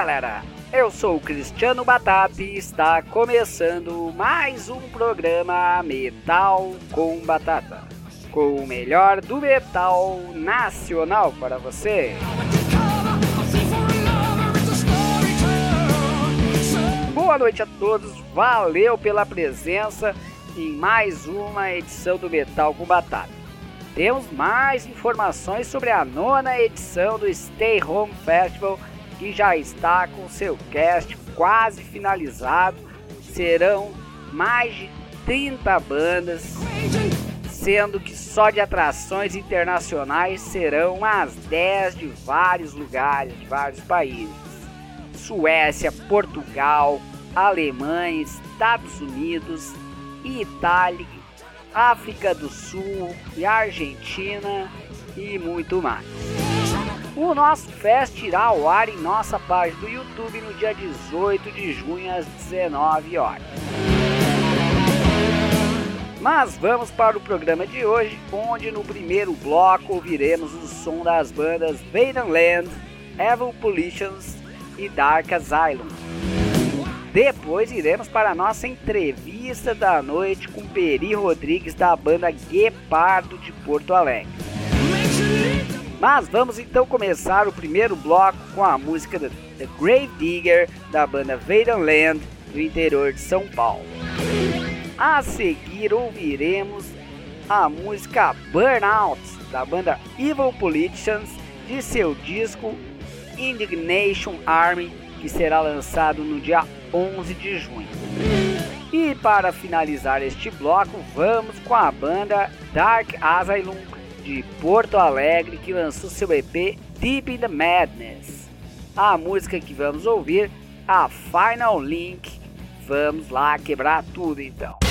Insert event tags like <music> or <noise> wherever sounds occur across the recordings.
galera, eu sou o Cristiano Batata e está começando mais um programa Metal com Batata, com o melhor do metal nacional para você. Boa noite a todos, valeu pela presença em mais uma edição do Metal com Batata. Temos mais informações sobre a nona edição do Stay Home Festival que já está com seu cast quase finalizado. Serão mais de 30 bandas, sendo que só de atrações internacionais serão umas 10 de vários lugares, de vários países. Suécia, Portugal, Alemanha, Estados Unidos, Itália, África do Sul e Argentina e muito mais. O nosso Fest irá ao ar em nossa página do YouTube no dia 18 de junho às 19 horas. Mas vamos para o programa de hoje, onde no primeiro bloco ouviremos o som das bandas Land, Evil Pollutions e Dark Asylum. Depois iremos para a nossa entrevista da noite com Peri Rodrigues da banda Guepardo de Porto Alegre. Mas vamos então começar o primeiro bloco com a música The Grave Digger da banda Land do interior de São Paulo. A seguir ouviremos a música Burnout da banda Evil Politicians de seu disco Indignation Army que será lançado no dia 11 de junho. E para finalizar este bloco, vamos com a banda Dark Asylum de Porto Alegre que lançou seu EP Deep in the Madness. A música que vamos ouvir, a Final Link. Vamos lá quebrar tudo então.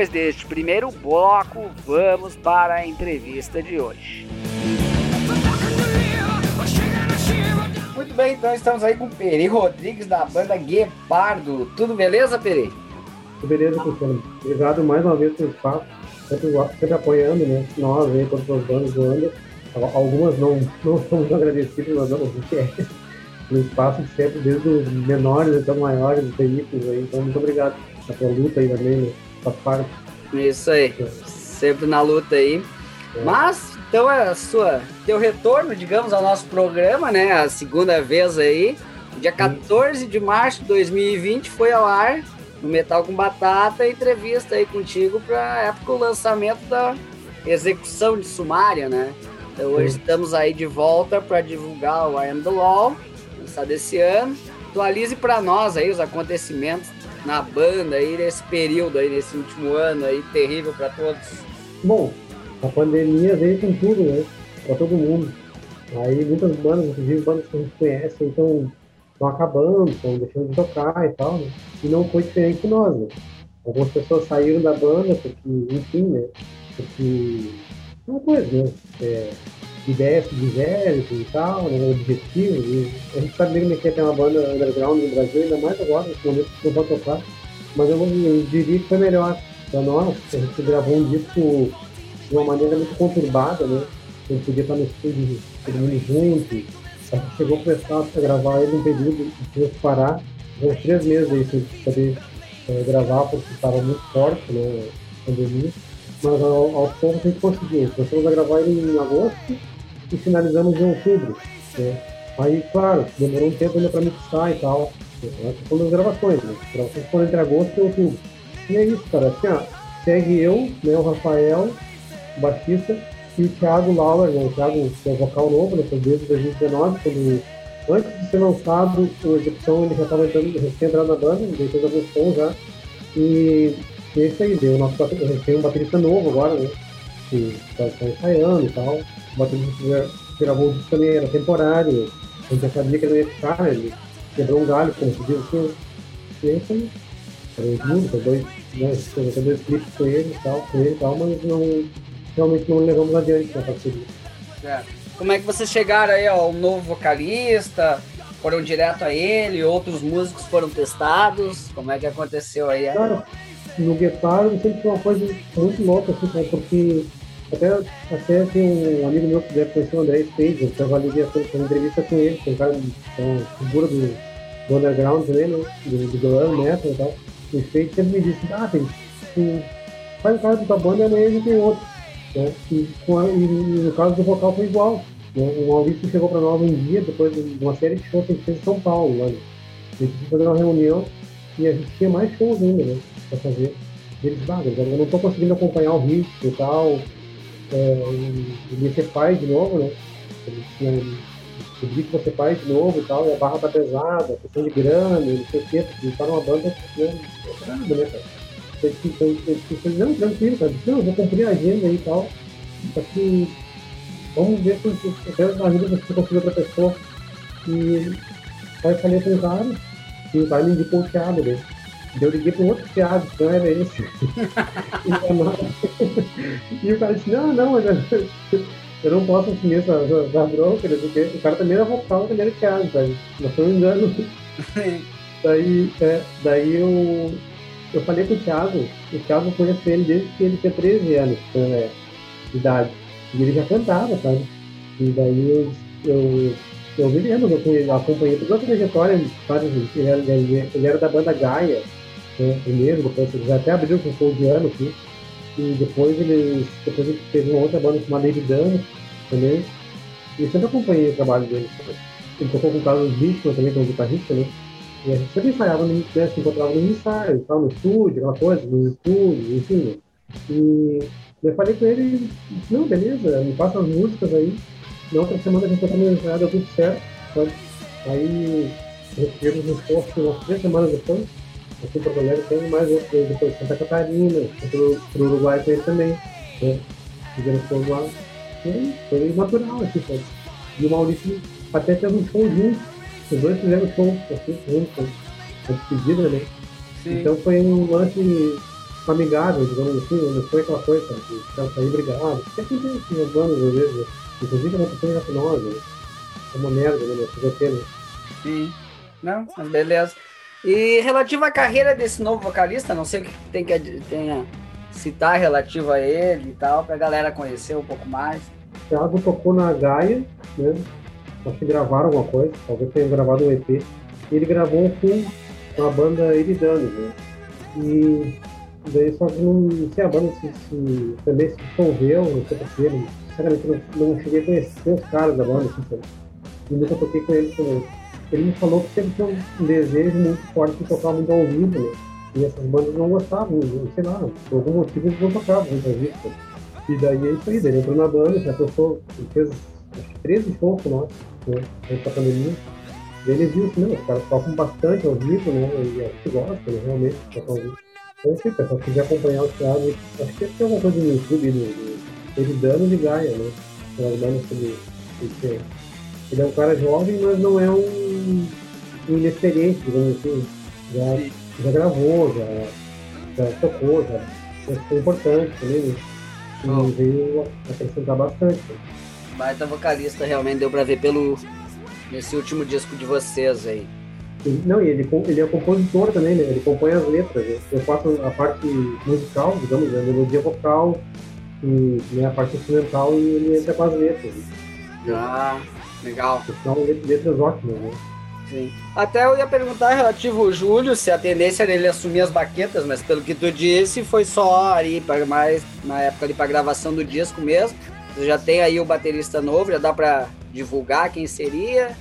Depois deste primeiro bloco, vamos para a entrevista de hoje. Muito bem, então estamos aí com o Peri Rodrigues da banda Guepardo. Tudo beleza, Peri? Tudo beleza, Cristiano. Obrigado mais uma vez pelo espaço, sempre, sempre apoiando né, nós aí, todas as bandas do Under. Algumas não, não somos agradecidos, mas não, é no espaço sempre, desde os menores até os maiores, os veículos aí. Então, muito obrigado pela luta aí também, né? Faz parte. Isso aí, sempre na luta aí. É. Mas, então, é a sua, teu retorno, digamos, ao nosso programa, né? A segunda vez aí. Dia 14 de março de 2020 foi ao ar no Metal com Batata, entrevista aí contigo para época o lançamento da execução de sumária, né? Então hoje Sim. estamos aí de volta para divulgar o I Am The Law, lançado esse ano. Atualize para nós aí os acontecimentos na banda aí nesse período aí, nesse último ano aí, terrível para todos. Bom, a pandemia veio com tudo, né? Para todo mundo. Aí muitas bandas, inclusive bandas que a gente conhece, então estão acabando, estão deixando de tocar e tal, né? E não foi diferente de nós, né? Algumas pessoas saíram da banda porque, enfim, né? Porque é uma coisa, né? É, ideias evangélicas e tal, né? Objetivo. E a gente sabe mesmo que é ter uma banda underground no Brasil, ainda mais agora, nesse momento que não vai tocar. Mas eu, eu diria que foi melhor para nós. A gente gravou um disco de uma maneira muito conturbada, né? A gente podia estar no estúdio todo mundo junto a gente chegou a começar a gravar ele um período de parar, uns três meses aí sem poder é, gravar, porque estava muito forte, né, a pandemia. Mas ao, aos poucos a gente conseguiu. Começamos a gravar ele em agosto e finalizamos em outubro. Né. Aí, claro, demorou um tempo ainda para mixar e tal. Essas das gravações, né? As gravações foram entre agosto e outubro. E é isso, cara. Assim, ó, segue eu, né, o Rafael, o baixista, e o Thiago Lauer, né, o Thiago que é vocal novo, né, foi desde 2019, quando, antes de ser lançado o Execução, ele já estava entrando, entrado na banda, ele fez alguns sons já, e, e é isso aí, deu nosso, tem um baterista novo agora, né, que está tá ensaiando e tal, o baterista que gravou o disco também era temporário, a gente já sabia que ele não ia ficar, ele quebrou um galho, como se diz assim, e aí. Foram músicas, dois, né, dois clipes com ele e tal, com ele e tal, mas não realmente não levamos adiante na parceria. É. Como é que vocês chegaram aí ao novo vocalista? Foram direto a ele? Outros músicos foram testados? Como é que aconteceu aí? Cara, no Guepardo sempre foi uma coisa muito louca, assim, porque até, até tem um amigo meu que deve conhecer o André Spade, eu tava ali fazer uma entrevista com ele, é um cara, é uma figura do, do underground também, né? Do, do glam metal e tal. O Spade sempre me disse, ah, tem, faz o cara da tua banda amanhã a gente tem outro. Né? E, a, e, no caso do vocal foi igual. Né? O Maurício chegou para nós um dia, depois de uma série de shows que a gente fez em São Paulo. Lá, né? A gente fazer uma reunião e a gente tinha mais shows ainda né? para fazer. E eles, ah, eu não estou conseguindo acompanhar o ritmo e tal. É, ele ia ser pai de novo, né? Ele tinha descobri que você pai de novo e tal, e a barra tá pesada, questão de grana, não sei o quê, porque tá numa banda né, grande, né, cara? Ele disse, não, tranquilo, cara. Não, vou cumprir a agenda aí e tal. Só que vamos ver se até na vida você conseguir outra pessoa. E aí eu falei com o cara, e o cara me indicou o Thiago, né? Eu liguei para um outro Thiago, que não era esse. <laughs> e o cara disse, não, não, mas eu não posso assumir essa, essa bronca, né? porque o cara também era vocal, também era Thiago, sabe? Mas foi um engano. <laughs> daí, é, daí eu eu falei com o Thiago, o Thiago conhece ele desde que ele tinha 13 anos é, de idade. E ele já cantava, sabe? E daí eu, eu, eu me lembro, eu acompanhei toda a trajetória, sabe? Ele era, ele era da banda Gaia, né, primeiro, depois eles até abriram com o ano aqui. E depois eles, depois ele teve uma outra banda chamada Evidano também. E eu sempre acompanhei o trabalho dele. Ele tocou com o Carlos Bicho também, como guitarrista, né? E a gente sempre ensaiava, no, né, se encontrava no ensaio, tal, no estúdio, aquela coisa, no estúdio, enfim. E eu falei com ele, não, beleza, me passa as músicas aí. Na outra semana a gente encontrou no ensaio, deu tudo certo, sabe? Aí recebemos um esforço umas três semanas depois, aqui em Porto Alegre tem mais outro depois Santa Catarina, pro, pro Uruguai tem também, né? Fizemos show lá. E foi natural, assim, sabe? E o Maurício até teve um show junto os dois fizeram show assim, juntos, a despedida, né? Sim. Então foi um lance amigável, digamos assim, não foi aquela coisa, sabe, de ficar sair brigado. Porque tem isso nas bandas, às vezes, né? inclusive aconteceu já com nós, né? É uma merda, né? O quê, né? Sim. Não, beleza. E relativo à carreira desse novo vocalista, não sei o que tem que tenha citar relativo a ele e tal, pra galera conhecer um pouco mais. O Thiago tocou na Gaia, né? Acho que gravaram alguma coisa, talvez tenha gravado um EP. E ele gravou com a banda Iridanos, né? E daí só que não, sei a banda se, se também se dissolveu, não sei porquê. Sinceramente, não, não cheguei a conhecer os caras da banda, assim? E nunca toquei com eles também. Ele me falou que sempre tinha um desejo muito forte de tocar muito ao vivo, né? E essas bandas não gostavam, sei lá, por algum motivo eles não tocavam muitas vezes. E daí é isso aí, ele entrou na banda, já pensou, ele fez acho que 13 shows com nós, né? Da pandemia. E ele viu assim, os caras tocam bastante ao vivo, né? E a gente gosta, né, realmente, tocar ao vivo. Então, assim, pessoal, se quiser acompanhar o Thiago, acho que tem alguma coisa no YouTube do, do ele dando de Gaia, né? Pelas bandas que ele, ele, ele é um cara jovem, mas não é um, um inexperiente, digamos assim. Já, já gravou, já, já tocou, já, já foi importante também. Né? E veio acrescentar bastante. Baita vocalista, realmente deu pra ver pelo. nesse último disco de vocês aí. Não, e ele, ele é compositor também, né? Ele compõe as letras. Eu faço a parte musical, digamos, a melodia vocal, e né, a parte instrumental e ele entra com as letras. Né? Ah, legal. São letras ótimas, né? Sim. Até eu ia perguntar relativo ao Júlio se a tendência era ele assumir as baquetas, mas pelo que tu disse, foi só ali, para mais na época ali para gravação do disco mesmo. Você já tem aí o baterista novo, já dá para divulgar quem seria?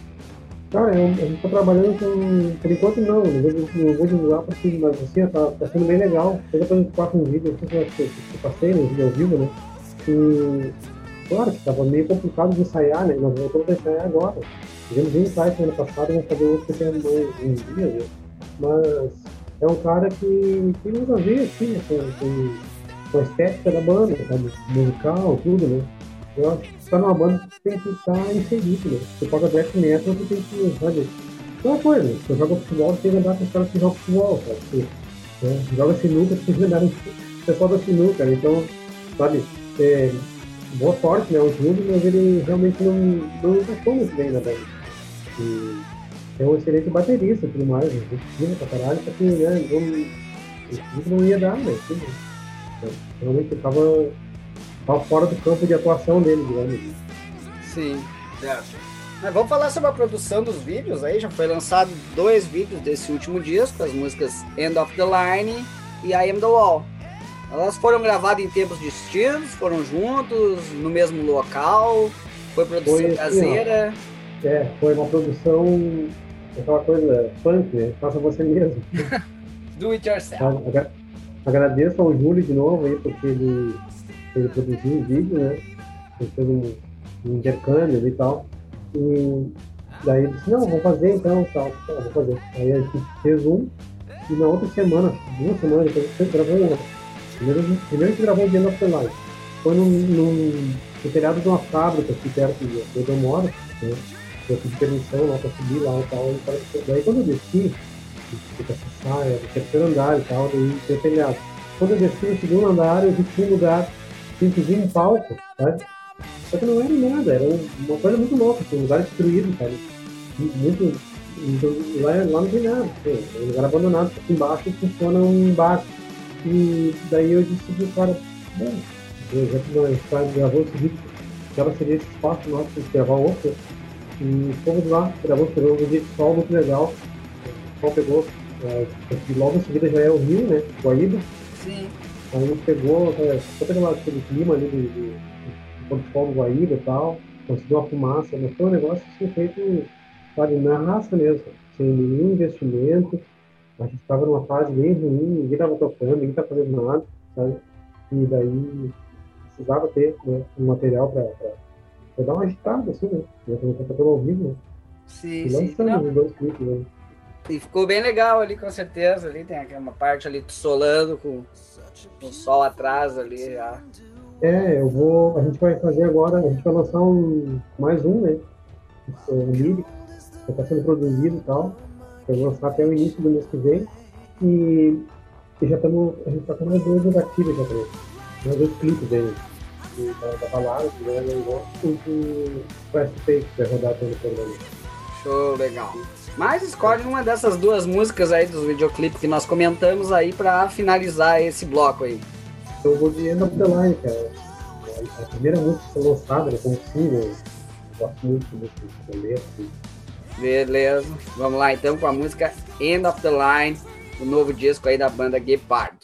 Cara, eu, gente tá trabalhando com. Por enquanto não, não vou, não vou divulgar porque, mas assim, tá, tá sendo bem legal. Eu a gente passa um vídeo, não sei se eu passei no vídeo ao vivo, né? E claro que tava meio complicado de ensaiar, né? Nós voltamos a ensaiar agora. Fizemos um ensaio semana passada, vamos fazer outro que tem mais uns dias, né? Mas é um cara que tem muito a ver, assim, né? com, com, a estética da banda, sabe? Musical, tudo, né? Eu acho que tá numa banda que tem que estar inserido, né? Você toca black metal, você tem que, sabe? É uma coisa, você joga futebol, você tem que andar com os caras que jogam futebol, sabe? Você, né? Joga sinuca, você tem que andar com o pessoal da sinuca, né? então, sabe? É, boa sorte, né? O Júlio, mas ele realmente não, não encaixou muito bem na banda. E é um excelente baterista e tudo mais? Gente pra caralho, só que, né? Não, não ia dar, né? Realmente ele tava Tá fora do campo de atuação dele, digamos. Sim, é. Mas vamos falar sobre a produção dos vídeos aí. Já foi lançado dois vídeos desse último disco, as músicas End of the Line e I Am the Wall. Elas foram gravadas em tempos distintos, foram juntos, no mesmo local, foi produção foi, assim, caseira. É, foi uma produção, aquela coisa funk, né? Faça você mesmo. <laughs> Do it yourself. Agradeço ao Júlio de novo aí, porque ele ele produziu um vídeo, né? Ele fez um, um intercâmbio e tal. E daí ele disse, não, vou fazer então, tal, tá, vou fazer. Aí a gente fez um, e na outra semana, duas semanas depois, a gente gravou outro. Primeiro, primeiro a gente gravou o Dia Light. Foi num, num, no telhado de uma fábrica aqui perto de onde eu moro, né? Eu pedi permissão lá pra subir lá e tal. E daí quando eu desci, fica essa saia, no terceiro andar e tal, daí tem telhado. Quando eu desci no segundo andar, eu vi que tinha um lugar inclusive um palco, sabe? Só que não era nada, era uma coisa muito louca, assim, um lugar destruído, sabe? Muito. Então, lá, lá não tem nada, assim, um lugar abandonado, aqui embaixo funciona um bar. E daí eu disse pro cara, bom, já que nós gravou esse vídeo, já seria esse espaço nosso para gravar outro. E fomos lá, gravamos, pegou um vídeo de sol muito legal. O sol pegou, é, logo em seguida já é o Rio, né? Guaíba. Sim. Aí ele pegou, é, todo aquele clima ali do, do, do Porto do Guaíba e tal, conseguiu uma fumaça, mas foi um negócio assim, feito, sabe, na raça mesmo, sem nenhum investimento. A gente estava numa fase bem ruim, ninguém estava tocando, ninguém estava fazendo nada, sabe? E daí precisava ter né, um material para dar uma agitada, assim, né? Tá tocando ao vivo, né? Sim, e sim. Não. Dois clipes, né? E ficou bem legal ali, com certeza. Ali tem uma parte ali solando com o sol atrás ali já. É, eu vou. A gente vai fazer agora, a gente vai lançar um mais um, né? Um lírico, que está sendo produzido e tal. Eu vou lançar até o início do mês que vem. E E já estamos, a gente está com mais dois negativos já também. Mais dois clipes dele. Da, da balada, do Dragon Ball, e do Fast que vai rodar todo o programa. Show, legal. Mas escolhe uma dessas duas músicas aí dos videoclipes que nós comentamos aí pra finalizar esse bloco aí. Eu vou de End of the Line, cara. A primeira música que foi lançada, né, como single. Gosto muito desse começo. Beleza. Vamos lá então com a música End of the Line, o novo disco aí da banda Gepard.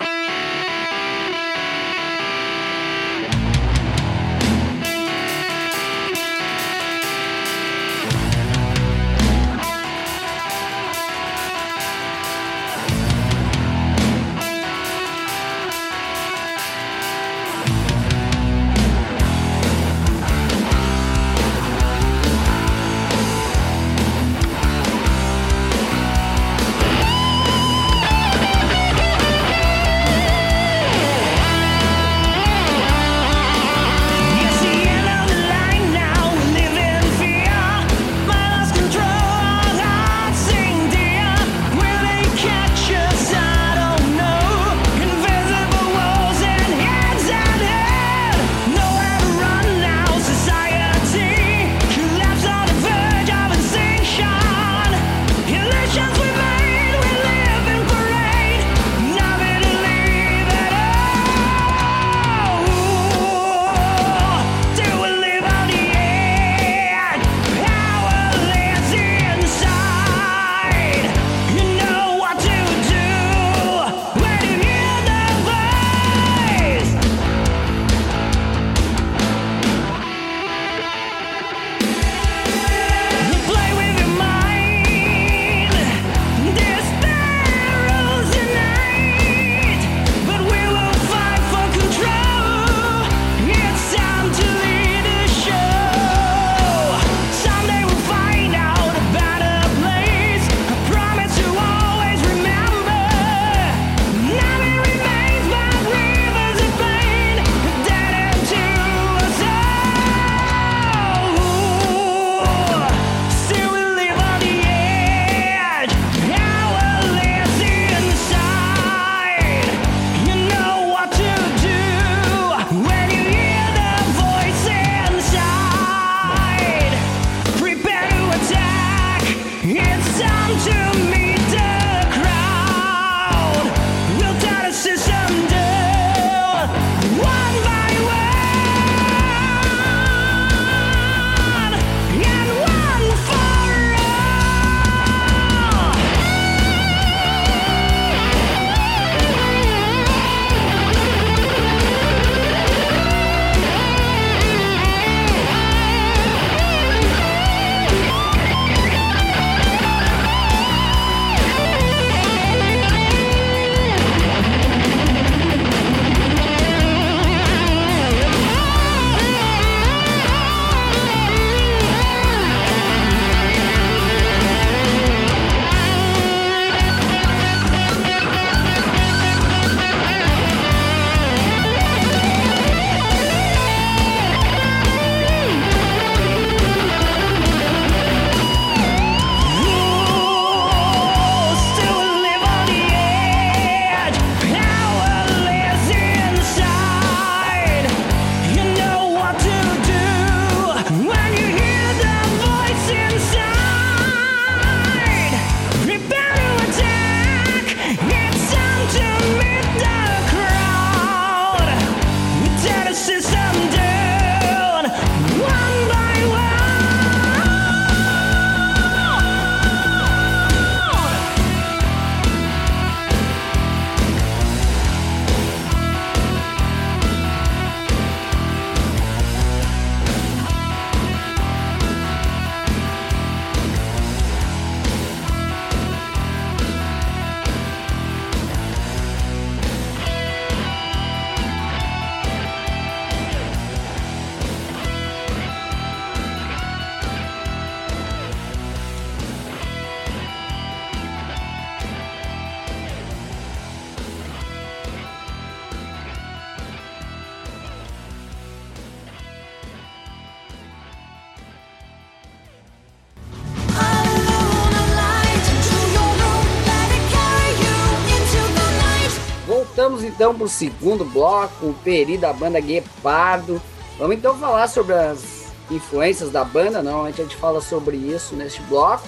Então para o segundo bloco, o Peri da banda Guepardo. Vamos então falar sobre as influências da banda, normalmente a gente fala sobre isso neste bloco.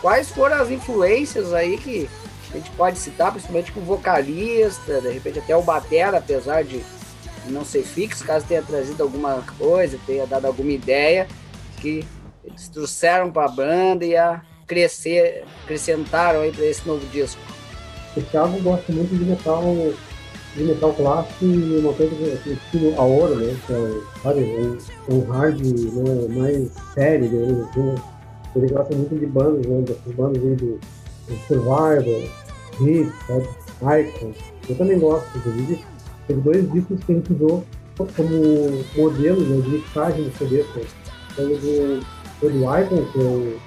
Quais foram as influências aí que a gente pode citar, principalmente com o vocalista, de repente até o batera, apesar de não ser fixo, caso tenha trazido alguma coisa, tenha dado alguma ideia, que eles trouxeram para a banda e a crescer, acrescentaram aí para esse novo disco. O Thiago gosta muito de metal, de metal clássico e uma coisa que estilo a ouro, né? Que é, sabe, um, um hard né, mais sério, né? Assim, ele gosta muito de bandas, né? Dessas bandas aí do, Survivor, Hit, sabe? Icon. Eu também gosto, inclusive. Teve dois discos que a gente usou como modelo né, de mixagem do CD, né? Então, do, do Icon, que é o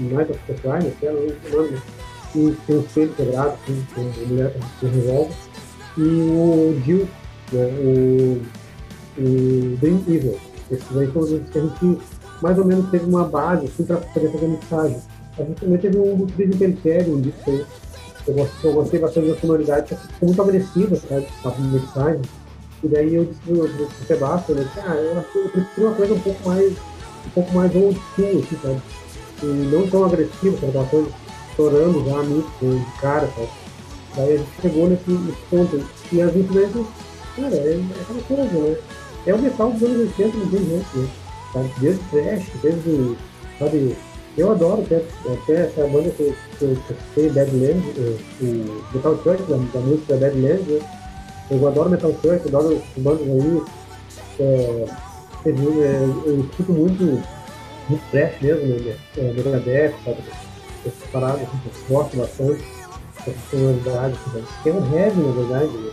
Night of the Crime, que é o nome, que tem um espelho quebrado, assim, com a mulher que. E o Jill, né? o, o Dream Evil. Esses aí foram os que a gente mais ou menos teve uma base assim, para poder fazer mixagem. A gente também teve um do Cris Imperitério, um disco aí. Eu gostei, eu gostei bastante da sonoridade, que ficou muito agressiva, sabe? A mixagem. E daí eu disse pro, Sebastião, né, ah, eu, eu prefiro uma coisa um pouco mais, um pouco mais old school, assim, sabe? E não tão agressiva, sabe? Uma coisa estourando já muito de cara, sabe? Daí a gente chegou nesse, nesse ponto. E as influências, cara, é, é aquela coisa, né? É o metal dos anos 80, não tem jeito, né? sabe? Desde Trash, desde, sabe, eu adoro até, até essa banda que, que eu citei, Badlands, o, Metal Church, da, da música Badlands, né? Eu adoro Metal Church, adoro as bandas aí. É, é, eu escuto muito, muito trash mesmo, né? É, Megadeth, sabe? Essas paradas, assim, eu gosto bastante. Sonoridade, é um heavy, na verdade, né?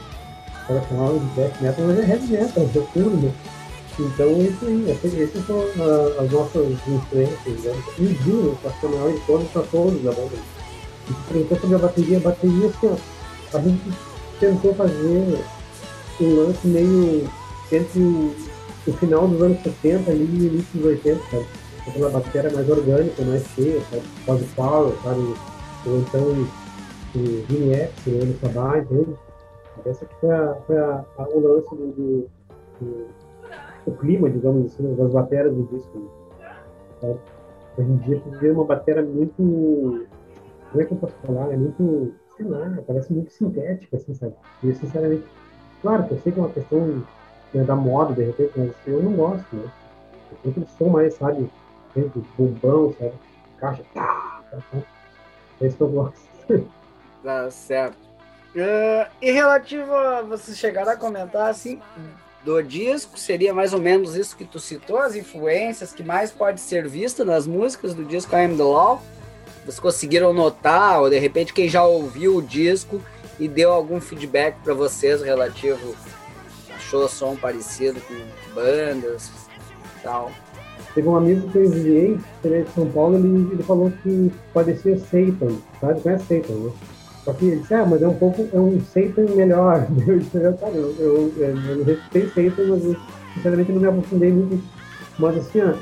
Para chamar de trash metal, mas é heavy metal, é puro, né? Então, isso aí, essas são as nossas influências, né? E o Dino, nacional, de todos para todos da banda. E perguntou sobre a bateria, a bateria, assim, ó, a gente tentou fazer um lance meio entre o, o final dos anos 70 ali e o início dos 80, sabe? Aquela bateria mais orgânica, mais cheia, sabe? Quase power, sabe? Ou então o Vini X, o Ano Sabá, entende? Essa que foi, a, foi a, a, o lance do, do, do o clima, digamos assim, das baterias do disco. Né? Hoje em dia, tu vê uma bateria muito. Como é que eu posso falar? É muito. Sei lá, parece muito sintética, assim, sabe? E, sinceramente, claro que eu sei que é uma questão né, da moda, de repente, mas eu não gosto, né? Eu tenho aquele som mais, sabe? Bombão, sabe? Caixa, tá, tá, tá. É isso que eu gosto. <laughs> Tá certo. Uh, e relativo a vocês chegaram a comentar assim, do disco, seria mais ou menos isso que tu citou, as influências que mais pode ser vista nas músicas do disco I Am The Law. Vocês conseguiram notar, ou de repente quem já ouviu o disco e deu algum feedback para vocês relativo, achou som parecido com bandas tal? Teve um amigo que eu enviei, ele é de São Paulo, ele, ele falou que parecia Satan, sabe? Conhece Satan, né? Só que ele disse, ah, mas é um pouco, é um Satan melhor. <laughs> Eu disse, cara, eu, eu, eu, eu Satan, mas eu, sinceramente não me aprofundei muito. Mas assim, ó,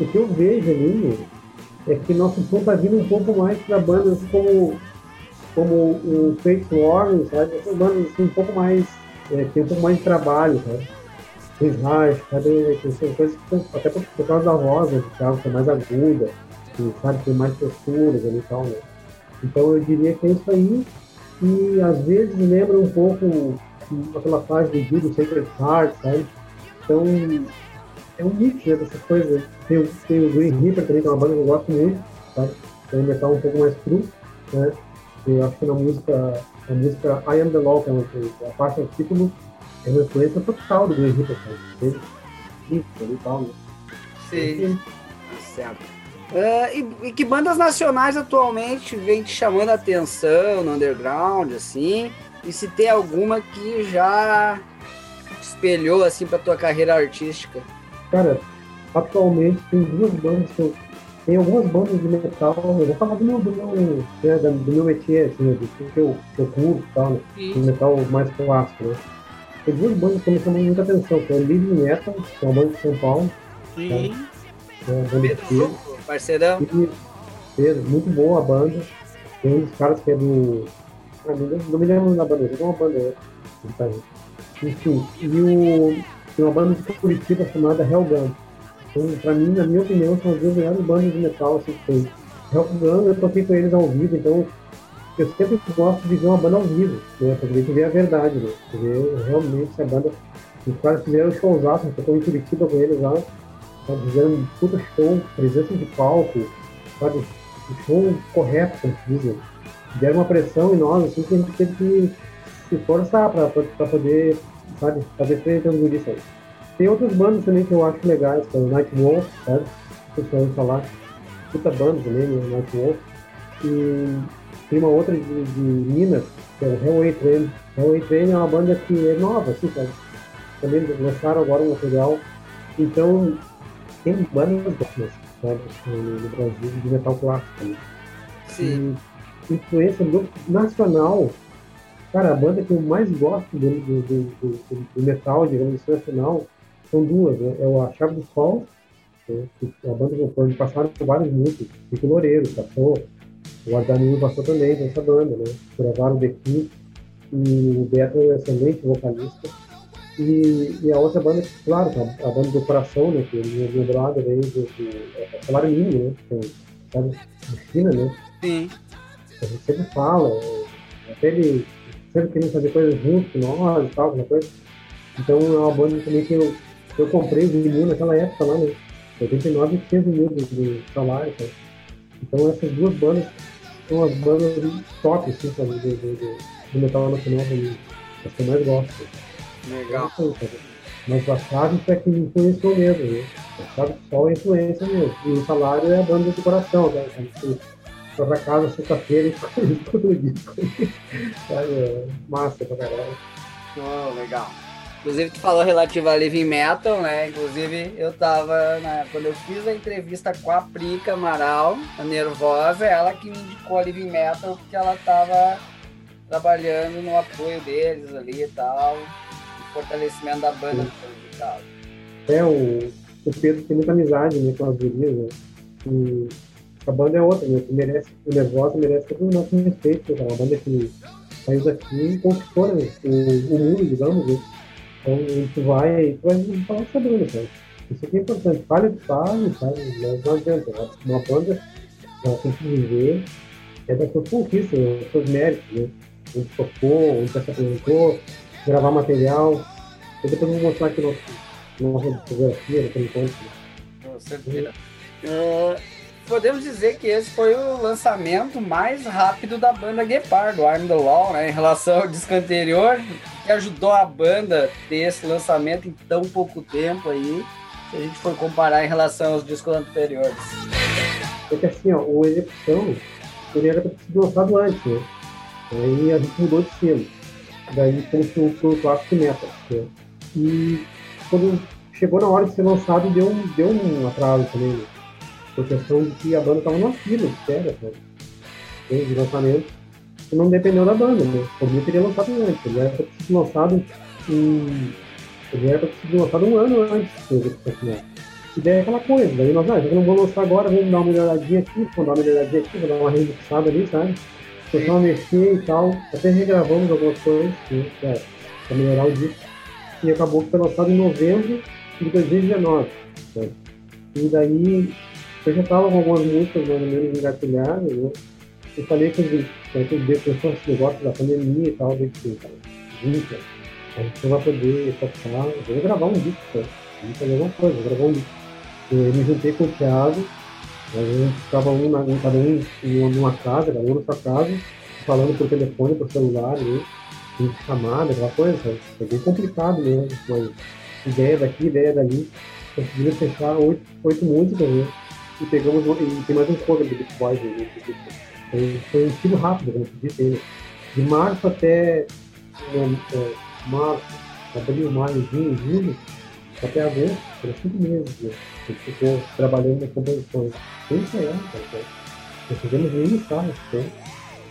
o que eu vejo ali é que nosso som tá vindo um pouco mais para bandas como, como o Fate Warning, sabe? Essas bandas assim, um pouco mais, é, tem um pouco mais de trabalho, sabe? Sabe? Que são coisas que, até por, por causa da voz, né? Que é mais aguda, que sabe, tem mais posturas ali e tal, né? Então eu diria que é isso aí. E às vezes lembra um pouco aquela fase do Judo Sacred Heart, sabe? Então é um mix né, dessas coisas. Tem, tem o Green Reaper também, que é uma banda que eu gosto muito, sabe? Tem um metal um pouco mais cru, né? Eu acho que na música, a música I Am The Law, que é uma, a parte do título, é uma influência total do Green Reaper, sabe? Isso, e tal, né? Sim, certo. Uh, e, e, que bandas nacionais atualmente vem te chamando a atenção no underground, assim? E se tem alguma que já espelhou, assim, pra tua carreira artística? Cara, atualmente tem duas bandas que eu... Tem algumas bandas de metal, eu vou falar do meu, do meu, né, do meu métier, assim, né, do que eu, que eu curto e tal, né, do metal mais clássico, né? Tem duas bandas que me chamam muita atenção, que é o Living Metal, que é uma banda de São Paulo. Sim. Tá? É uma banda de parceirão. Pedro, muito boa a banda. Tem um dos caras que é do. Ah, não, me lembro da banda, é uma banda. Enfim, e o, tem uma banda de Curitiba chamada Hellgun. Então, pra mim, na minha opinião, são as duas melhores bandas de metal assim, que tem. Hellgun, eu toquei com eles ao vivo, então eu sempre gosto de ver uma banda ao vivo, né? Pra ver a verdade, né? Realmente se a banda. Os caras fizeram showzaço, eu tocou em Curitiba com eles lá, fizeram um puta show, presença de palco, sabe? O show correto, como se diz, Deram uma pressão em nós, assim, que a gente teve que se forçar pra poder, sabe, fazer frente aos guris aí. Tem outras bandas também que eu acho legais, que é o Night Wolf, sabe? O pessoal falar. Puta banda também, né? Night Wolf. E tem uma outra de, de Minas, que é o Hellway Train. Hellway Train é uma banda que é nova, assim, sabe? Também lançaram agora um material. Então, tem bandas boas, sabe? No, Brasil, de metal clássico. Né? Sim. E influência do, nacional, cara, a banda que eu mais gosto do, do, do, do metal, digamos assim, nacional, são duas, né? É a Chave do Sol, né? a banda que passaram por vários músicos, Rico Loureiro, passou, o Ardanil passou também nessa banda, né? Gravaram o The King, e o Beto é um excelente vocalista. E, e, a outra banda, claro, a, a banda do coração, né? Que é meu brother aí, do, do, é salário mínimo, né? Que, é, sabe, de China, né? Sim. A gente sempre fala, até ele sempre querendo fazer coisas junto com nós e tal, alguma coisa. Então é uma banda também que eu eu comprei o vinil naquela época lá, né? 89 e 100 mil de, de salário, sabe? Então essas duas bandas são as bandas top, assim, sabe? Do, do, do, metal nacional, que eu mais gosto. Legal. Mas a chave é que influenciou mesmo, né? A chave só é influência mesmo. E o salário é a banda do coração, né? A gente foi pra casa sexta-feira e <laughs> todo dia. Sabe? É massa pra caralho. Oh, legal. Inclusive, tu falou relativo a Living Metal, né? Inclusive, eu tava, né, quando eu fiz a entrevista com a Prica Amaral, a Nervosa, ela que me indicou a Living Metal, porque ela tava trabalhando no apoio deles ali e tal, fortalecimento da banda. É, o, o Pedro tem muita amizade né, com as gurias, né? E a banda é outra, né? Que merece, o Nervosa merece todo o nosso respeito, é uma banda que saiu daqui e conquistou né, o, o mundo, digamos, né? Então gente vai, tu vai falar sabendo, cara. Isso aqui é importante. Falha de falha, sabe? Mas não adianta. Uma banda ela tem que viver é das suas conquistas, dos seus méritos, né? Onde tocou, onde se apresentou, gravar material. Eu depois vou mostrar aqui nosso, nossa fotografia daquele encontro. Com certeza. Uh, podemos dizer que esse foi o lançamento mais rápido da banda Guepardo, Arm the Law, né? Em relação ao disco anterior, que ajudou a banda a ter esse lançamento em tão pouco tempo aí, se a gente for comparar em relação aos discos anteriores. É que assim, ó, o Execução, ele era para ter sido lançado antes, né? Aí a gente mudou de cima. Daí fomos pro, o clássico metal. Né? E quando chegou na hora de ser lançado, deu um, deu um atraso também, né? Por questão de que a banda estava numa fila espera, sabe? De lançamento não dependeu da banda, né? Podia teria lançado antes, ele era para ter sido lançado em. Era para ter sido lançado um ano antes do Final. E daí é aquela coisa, daí nós, ah, que não vou lançar agora, vamos dar uma melhoradinha aqui, vamos dar uma melhoradinha aqui, vou dar uma remixada ali, sabe? Começar a mexer e tal. Até regravamos algumas coisas, né, pra melhorar o disco. E acabou que foi lançado em novembro de 2019. Né? E daí eu já estava com algumas músicas mais ou menos engatilhadas, né? Eu falei com os depressão, esse negócio da pandemia e tal, eu disse, cara, gente, a gente não vai poder tocar, vamos gravar um disco, cara. vamos fazer alguma coisa, vamos gravar um disco. Eu me juntei com o Thiago, a gente ficava um, na, cada um em uma casa, cada um na sua casa, falando por telefone, por celular, né? chamada, aquela coisa? Foi bem complicado mesmo, mas ideia daqui, ideia dali, conseguimos fechar oito, oito músicas, né? E pegamos, e tem mais um cover Beat Boys, né? Foi, foi um estilo rápido, como se disse ainda. De março até é, março, abril, maio, junho, julho, até agosto, foram cinco meses. Né? A gente ficou trabalhando nas composições. Sem ensaiar, cara. Nós fizemos mil ensaios, né?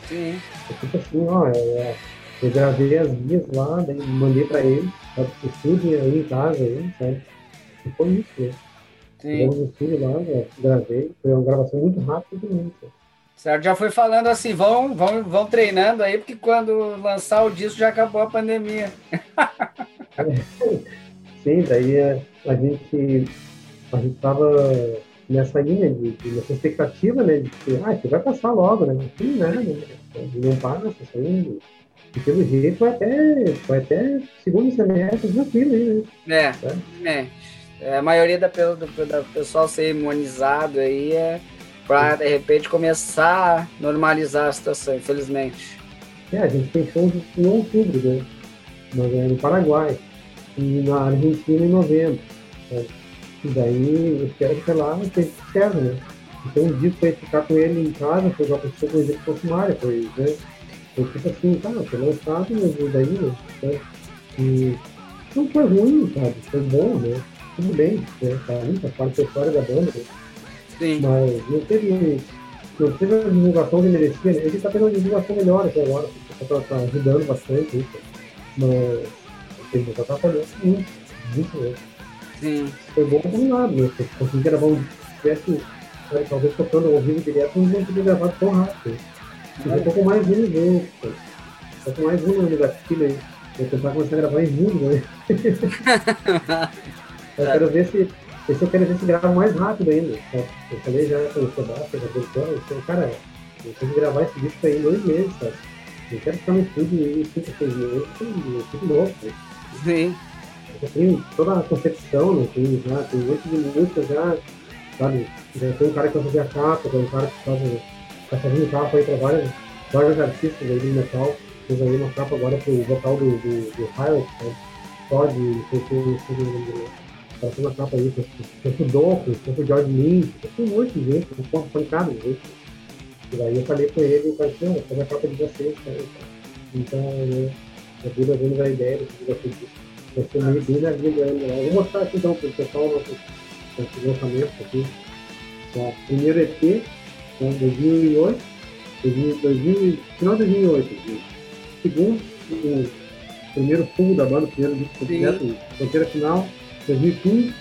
Sim. É tipo assim, ó, é, é, eu gravei as guias lá, daí mandei pra sabe? Estudem aí em casa, aí, sabe? E foi isso, né? Sim. Fizemos um estúdio lá, né? gravei, foi uma gravação muito rápida também, sabe? Certo, já foi falando assim, vão, vão, vão treinando aí, porque quando lançar o disco já acabou a pandemia. <laughs> <laughs> Daí a gente a gente tava nessa linha de, de nessa expectativa, né, de que ah, isso vai passar logo, né? Não tem nada, né? Não passa, assim, e pelo jeito vai até, vai até segundo semestre tranquilo aí, né? É, é. é. A maioria da, do, do pessoal ser imunizado aí é para de repente começar a normalizar a situação, infelizmente. É, a gente tem shows em outubro, né? Mas é no Paraguai. E na Argentina em novembro. Né? E daí eu espero que lá seja certo, né? Então um dia foi ficar com ele em casa, foi uma pessoa com execução sumária, foi, né? Foi tipo assim, tá, foi lançado, mas daí, né? E não foi ruim, sabe? Foi bom, né? Tudo bem, né? Tá tá parte da história da banda, né? Sim. Mas não teve, não teve a divulgação que merecia. Né? Ele está tendo uma divulgação melhor até agora, está tá ajudando bastante isso. Mas ele está atrapalhando muito, muito mesmo. Sim. Foi bom por um lado, né? Se conseguir gravar um tivesse, né, talvez tocando ao vivo direto, não teria gravado tão rápido. Eu tô com mais um evento, tô com mais um no gatilho aí. Vou tentar começar a gravar em julho, né? <laughs> eu quero ver se esse eu quero ver se grava mais rápido ainda. Eu falei já com o Sebastião, produção, eu cara, eu tenho que gravar esse disco aí em dois meses, sabe? Eu quero ficar no estúdio em cinco, seis meses, eu fico louco. Sim. Eu tenho toda a concepção, né? Tem, já, tem um monte de música já, sabe? Já tem um cara que vai fazer a capa, tem um cara que faz, tá fazendo capa aí pra vários, vários artistas aí do metal. Fez aí uma capa agora pro vocal do, do, do Pilot, sabe? Todd, não sei se eu Passou na capa aí, tanto o Dolphins, tanto o George Lynch, tem um monte de gente, uma pancada de gente. E daí eu falei com ele, e falei não, fazer a capa de vocês, cara. Então, né, a vida vendo a ideia do que você disse. Vai ser meio bem na vida ainda. Eu vou mostrar aqui então para o pessoal nosso, nosso lançamento aqui. Tá? Primeiro EP, né, 2008, 2000, final de 2008. Segundo, o primeiro full da banda, o primeiro disco completo, fronteira final. 2015,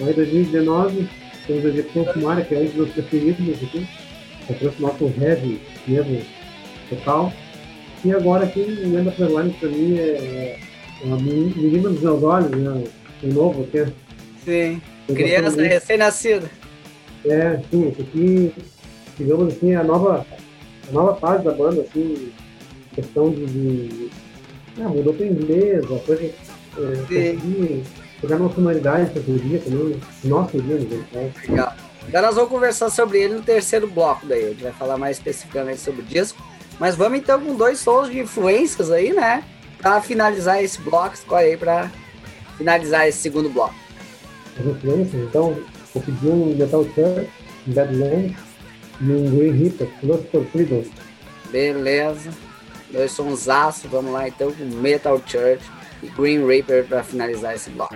aí 2019 temos a execução sumária, que é um dos meus preferidos aqui, é trouxe nosso heavy mesmo total. E agora o Lenda Underline para mim é, é a menina dos meus olhos, né? O novo aqui. Sim, criança recém-nascida. É, sim, isso aqui, digamos assim, é a nova, a nova fase da banda, assim, questão de. de ah, mudou para inglês, a coisa. É, pegar uma sonoridade para dia também. Nossa, dia, né? Legal. Agora nós vamos conversar sobre ele no terceiro bloco daí. A gente vai falar mais especificamente sobre o disco. Mas vamos então com dois sons de influências aí, né? Pra finalizar esse bloco, escolhe aí pra finalizar esse segundo bloco. As influências, então, vou pedir um Metal Church, Badlands e um Green Reaper, Lost for Freedom. Beleza. Dois sons aço, vamos lá então com Metal Church e Green Reaper para finalizar esse bloco.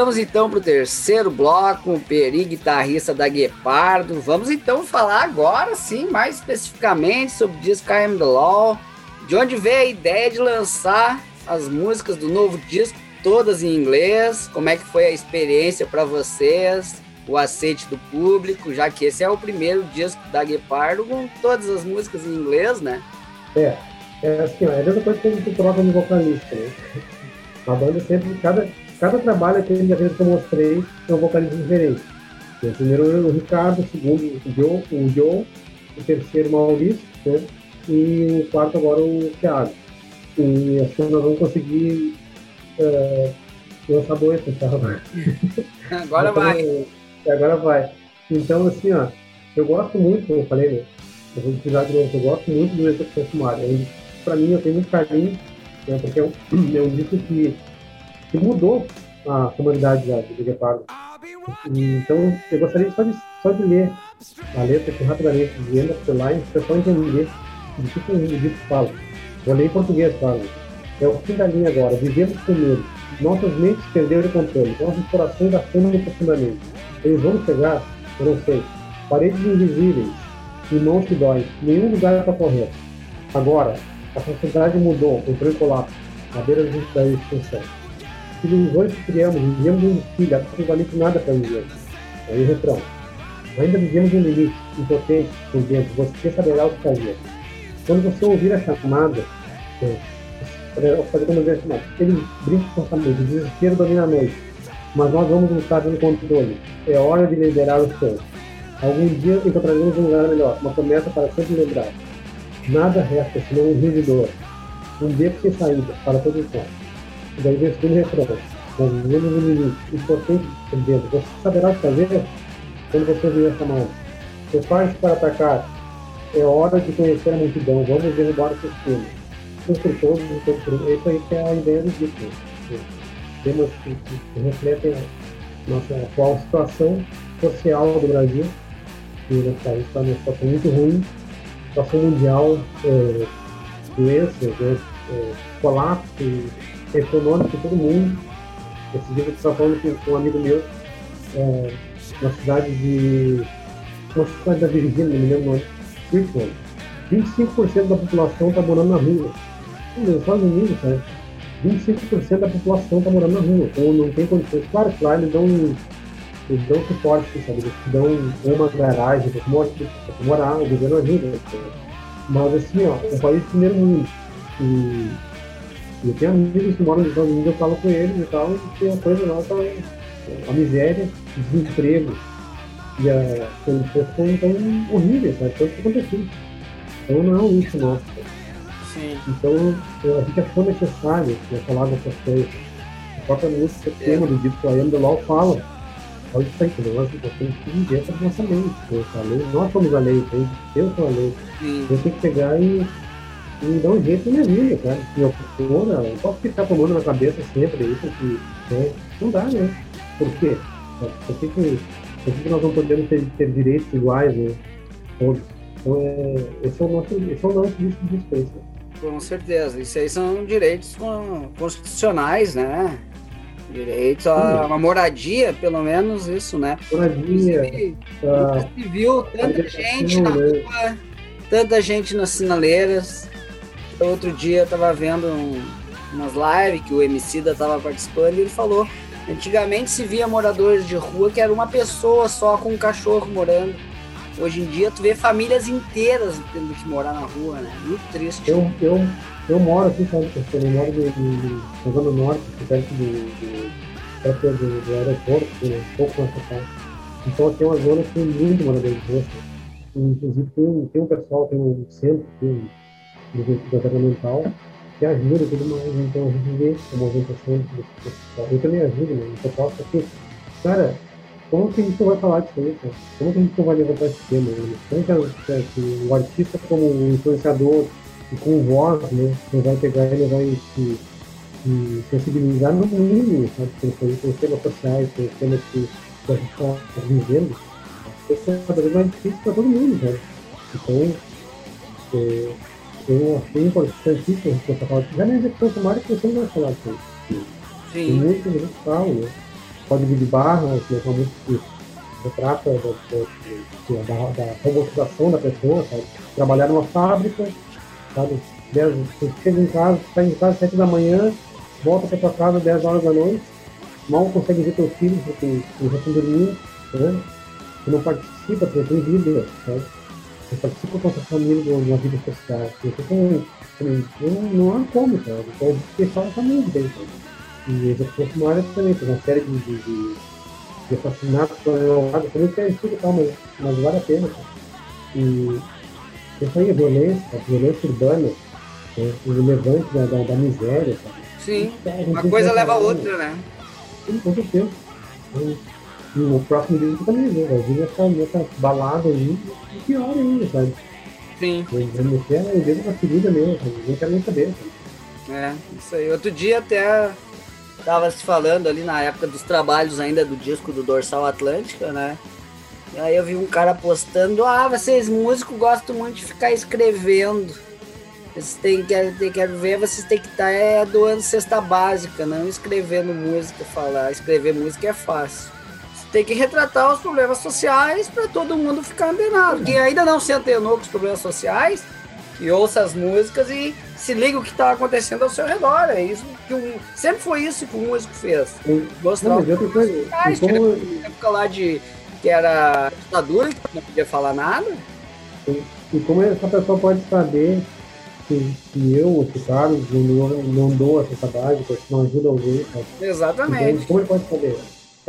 Voltamos então para o terceiro bloco, o Peri, guitarrista da Guepardo. Vamos então falar agora, sim, mais especificamente sobre o disco I Am The Law, de onde veio a ideia de lançar as músicas do novo disco, todas em inglês, como é que foi a experiência para vocês, o aceite do público, já que esse é o primeiro disco da Guepardo com todas as músicas em inglês, né? É, é assim, é a mesma coisa que a gente troca no vocalista, né? <laughs> A banda sempre, cada, cada trabalho, aquele vezes que eu mostrei, é um vocalista diferente. O primeiro o Ricardo, o segundo o Joe, o, Joe, o terceiro o Maurício, né? e o quarto agora o Thiago. E acho que nós vamos conseguir uh, lançar dois carro agora. <laughs> Agora então, vai. Agora vai. Então, assim, ó, eu gosto muito, como eu falei, né? Eu vou utilizar de novo, eu gosto muito do Execução Sumária. Para mim, eu tenho muito carinho, né, porque é um, é um disco que que mudou a comunidade da, do Guepardo. Então, eu gostaria só de, só de ler a letra aqui rapidamente, de the Line, para só entender o que o disco fala. Vou ler em português, claro. É o fim da linha agora. Vivemos com medo. Nossas mentes perderam o controle. Nossos corações afundam profundamente. Eles vão chegar? Eu não sei. Paredes invisíveis e mãos que doem. Nenhum lugar para correr. Agora, a sociedade mudou, entrou em colapso, à beira da extinção que criamos, vivemos um filho, absolutamente nada para viver. Aí o refrão. Ainda vivemos um limite, impotente, por dentro, você saberá o que fazer. Quando você ouvir a chamada, é, fazer como dizer chamada, ele brinca constantemente, o desespero domina a noite, mas nós vamos lutar pelo controle. É hora de liderar o sonho. Algum dia encontraremos um lugar melhor, uma promessa para sempre lembrar. Nada resta senão um rio de dor, um beco sem saída para todos nós. E daí vem o segundo refrão. Nós vivemos no limite. Você saberá o que fazer quando você vier essa mão. Prepare-se para atacar. É hora de conhecer a multidão. Vamos derrubar o sistema. Por todos e todos por aí que é a ideia do disco. Temas que, que refletem a nossa atual situação social do Brasil. Que nosso país está numa situação muito ruim. Situação mundial, é, doenças, né, é, colapso econômico de todo mundo. Esse dia eu falando com, um amigo meu, é, na cidade de. Uma cidade da Virgínia, não me lembro o nome, Richmond. 25% da população está morando na rua. Nos Estados Unidos, sabe? 25% da população está morando na rua, ou não tem condições. Claro lá eles dão, eles dão suporte, sabe? Eles dão uma garagem para morar, o governo ajuda. Mas assim, ó, um país de primeiro mundo. E eu tenho amigos que moram nos Estados Unidos, eu falo com eles e tal, e a coisa nossa é a miséria, o desemprego e a condições tão, tão horríveis, sabe? Foi o que aconteceu. Então não é um luxo nosso. Sim. Então a gente achou necessário né, falar dessas coisas. A própria música, o tema do disco I Am The Law fala. Fala isso aí, entendeu? Nós temos que viver essa nossa lei. A lei. Nós somos a lei, Deus é a lei. Sim. Eu tenho que pegar e e dá um jeito na minha vida, cara. Eu, eu não posso ficar tomando na cabeça sempre isso, que né? não dá, né? Por quê? Por que, que, por que, que nós não podemos ter, ter direitos iguais, né? Todos. Então, é, esse é o nosso, esse é o nosso disco de respeito. Né? Com certeza. Isso aí são direitos constitucionais, né? Direitos a uma moradia, pelo menos isso, né? Moradia. Nunca se viu tanta gente na né? rua, tanta gente nas sinaleiras, outro dia eu tava vendo um, umas lives que o MC da tava participando e ele falou: antigamente se via moradores de rua que era uma pessoa só com um cachorro morando. Hoje em dia tu vê famílias inteiras tendo que morar na rua, né? Muito triste. Eu, eu, eu moro aqui, sabe, eu moro no Zona Norte, perto do, do, perto do, do aeroporto, um pouco mais pra cá. Então aqui é uma zona que tem muito moradores de rua. Inclusive tem, tem um pessoal, tem um centro, tem do governamental que ajuda tudo mais. Então a gente vê a movimentação desse pessoal. Eu também ajudo, né? Eu posso porque, cara, como que a gente não vai falar disso aí, cara? Como que a gente não vai levantar esse tema? Né? Como que, é, que o artista como influenciador e com voz, né? Não vai pegar ele vai se, se sensibilizar no mínimo, sabe? Com os temas sociais, com os temas que, a gente está vivendo. Isso é cada vez mais difícil para todo mundo, cara. Então, é, eu achei importantíssimo você falar. Já na execução sumária que você não vai falar disso. Sim. Tem muito, muito falo, né? Código de Barra, que é uma música que retrata da, da, da, da robotização da pessoa, sabe? Trabalhar numa fábrica, sabe? Dez, você chega em casa, sai em casa às 7 da manhã, volta para sua casa às 10 horas da noite, mal consegue ver teus filhos porque eles já estão dormindo, né? Você não participa, você tem vida, sabe? Você participa com a sua família de uma vida social. Você tem, não, não há como, sabe? Então, o pessoal está muito bem, sabe? E as pessoas sumárias também, tem uma série de, de, de, de assassinatos planejados, também tem tudo tal, mas, mas vale a pena, sabe? E isso aí, a violência, a violência urbana, né? o levante da, da, da miséria, sabe? Sim, uma coisa leva a outra, né? Sim, com certeza. No próximo disco também, né? Vai vir essa, essa balada aí pior ainda, sabe? Sim. Vai meter o dedo na ferida mesmo, ninguém quer nem saber. Sabe? É, isso aí. Outro dia até tava se falando ali na época dos trabalhos ainda do disco do Dorsal Atlântica, né? E aí eu vi um cara postando, ah, vocês músicos gostam muito de ficar escrevendo. Vocês têm que, quero ver, vocês têm que estar é, doando cesta básica, não escrevendo música, falar. Escrever música é fácil. Tem que retratar os problemas sociais para todo mundo ficar antenado. Quem ainda não se antenou com os problemas sociais, que ouça as músicas e se liga o que está acontecendo ao seu redor. É isso que um, sempre foi isso que o músico fez. Mostrar não, coisa, sociais, como... época lá de que era ditadura, que não podia falar nada. E como essa pessoa pode saber que, que eu, o Carlos, não, não dou essa básica, que não ajuda alguém. Sabe? Exatamente. Então, como ele pode saber?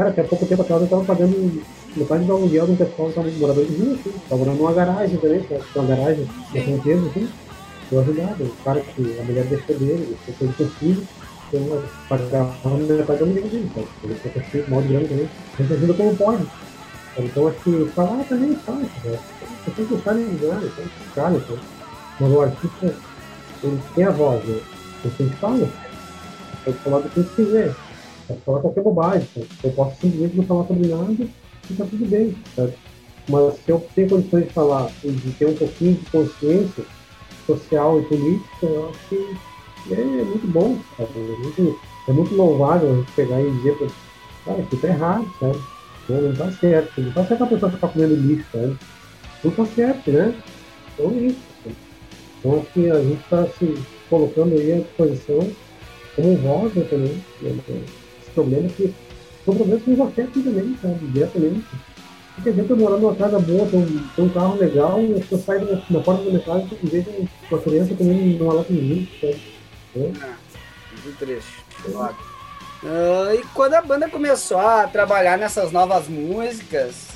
Cara, até pouco tempo atrás eu estava pagando metade do aluguel de um pessoal que estava morador de rua, assim. Estava morando numa garagem também, sabe? Uma garagem da fronteira, assim. Eu ajudava. O cara que a mulher deixou dele, deixou ele com filho. Então, pagava metade do aluguel dele, sabe? Ele com filho, mal de grana também. A gente ajuda como pode. Então, acho que falar também é fácil, né? Você tem que estar em lugar, tem que estar, né? Mas o artista ele tem a voz, né? Ele tem que falar. Pode falar do que quiser. Pode falar qualquer bobagem. Eu posso simplesmente não falar sobre nada e tá tudo bem? Mas se eu tenho condições de falar e de ter um pouquinho de consciência social e política, eu acho que é muito bom? É muito, é muito louvável pegar e dizer, cara, isso tá errado? Não, não tá certo. Não tá certo a pessoa ficar comendo lixo? Não tá certo, né? Então é isso. Então acho que a gente está se colocando aí à disposição como voz também. Né, esse problema que são problemas que nos afetam também, sabe? Diretamente. Porque a gente morar numa casa boa, tem um, carro legal, e as pessoas saem na, porta da minha e vejam uma criança comendo numa lata de sabe? É, muito triste. Uh, e quando a banda começou a trabalhar nessas novas músicas,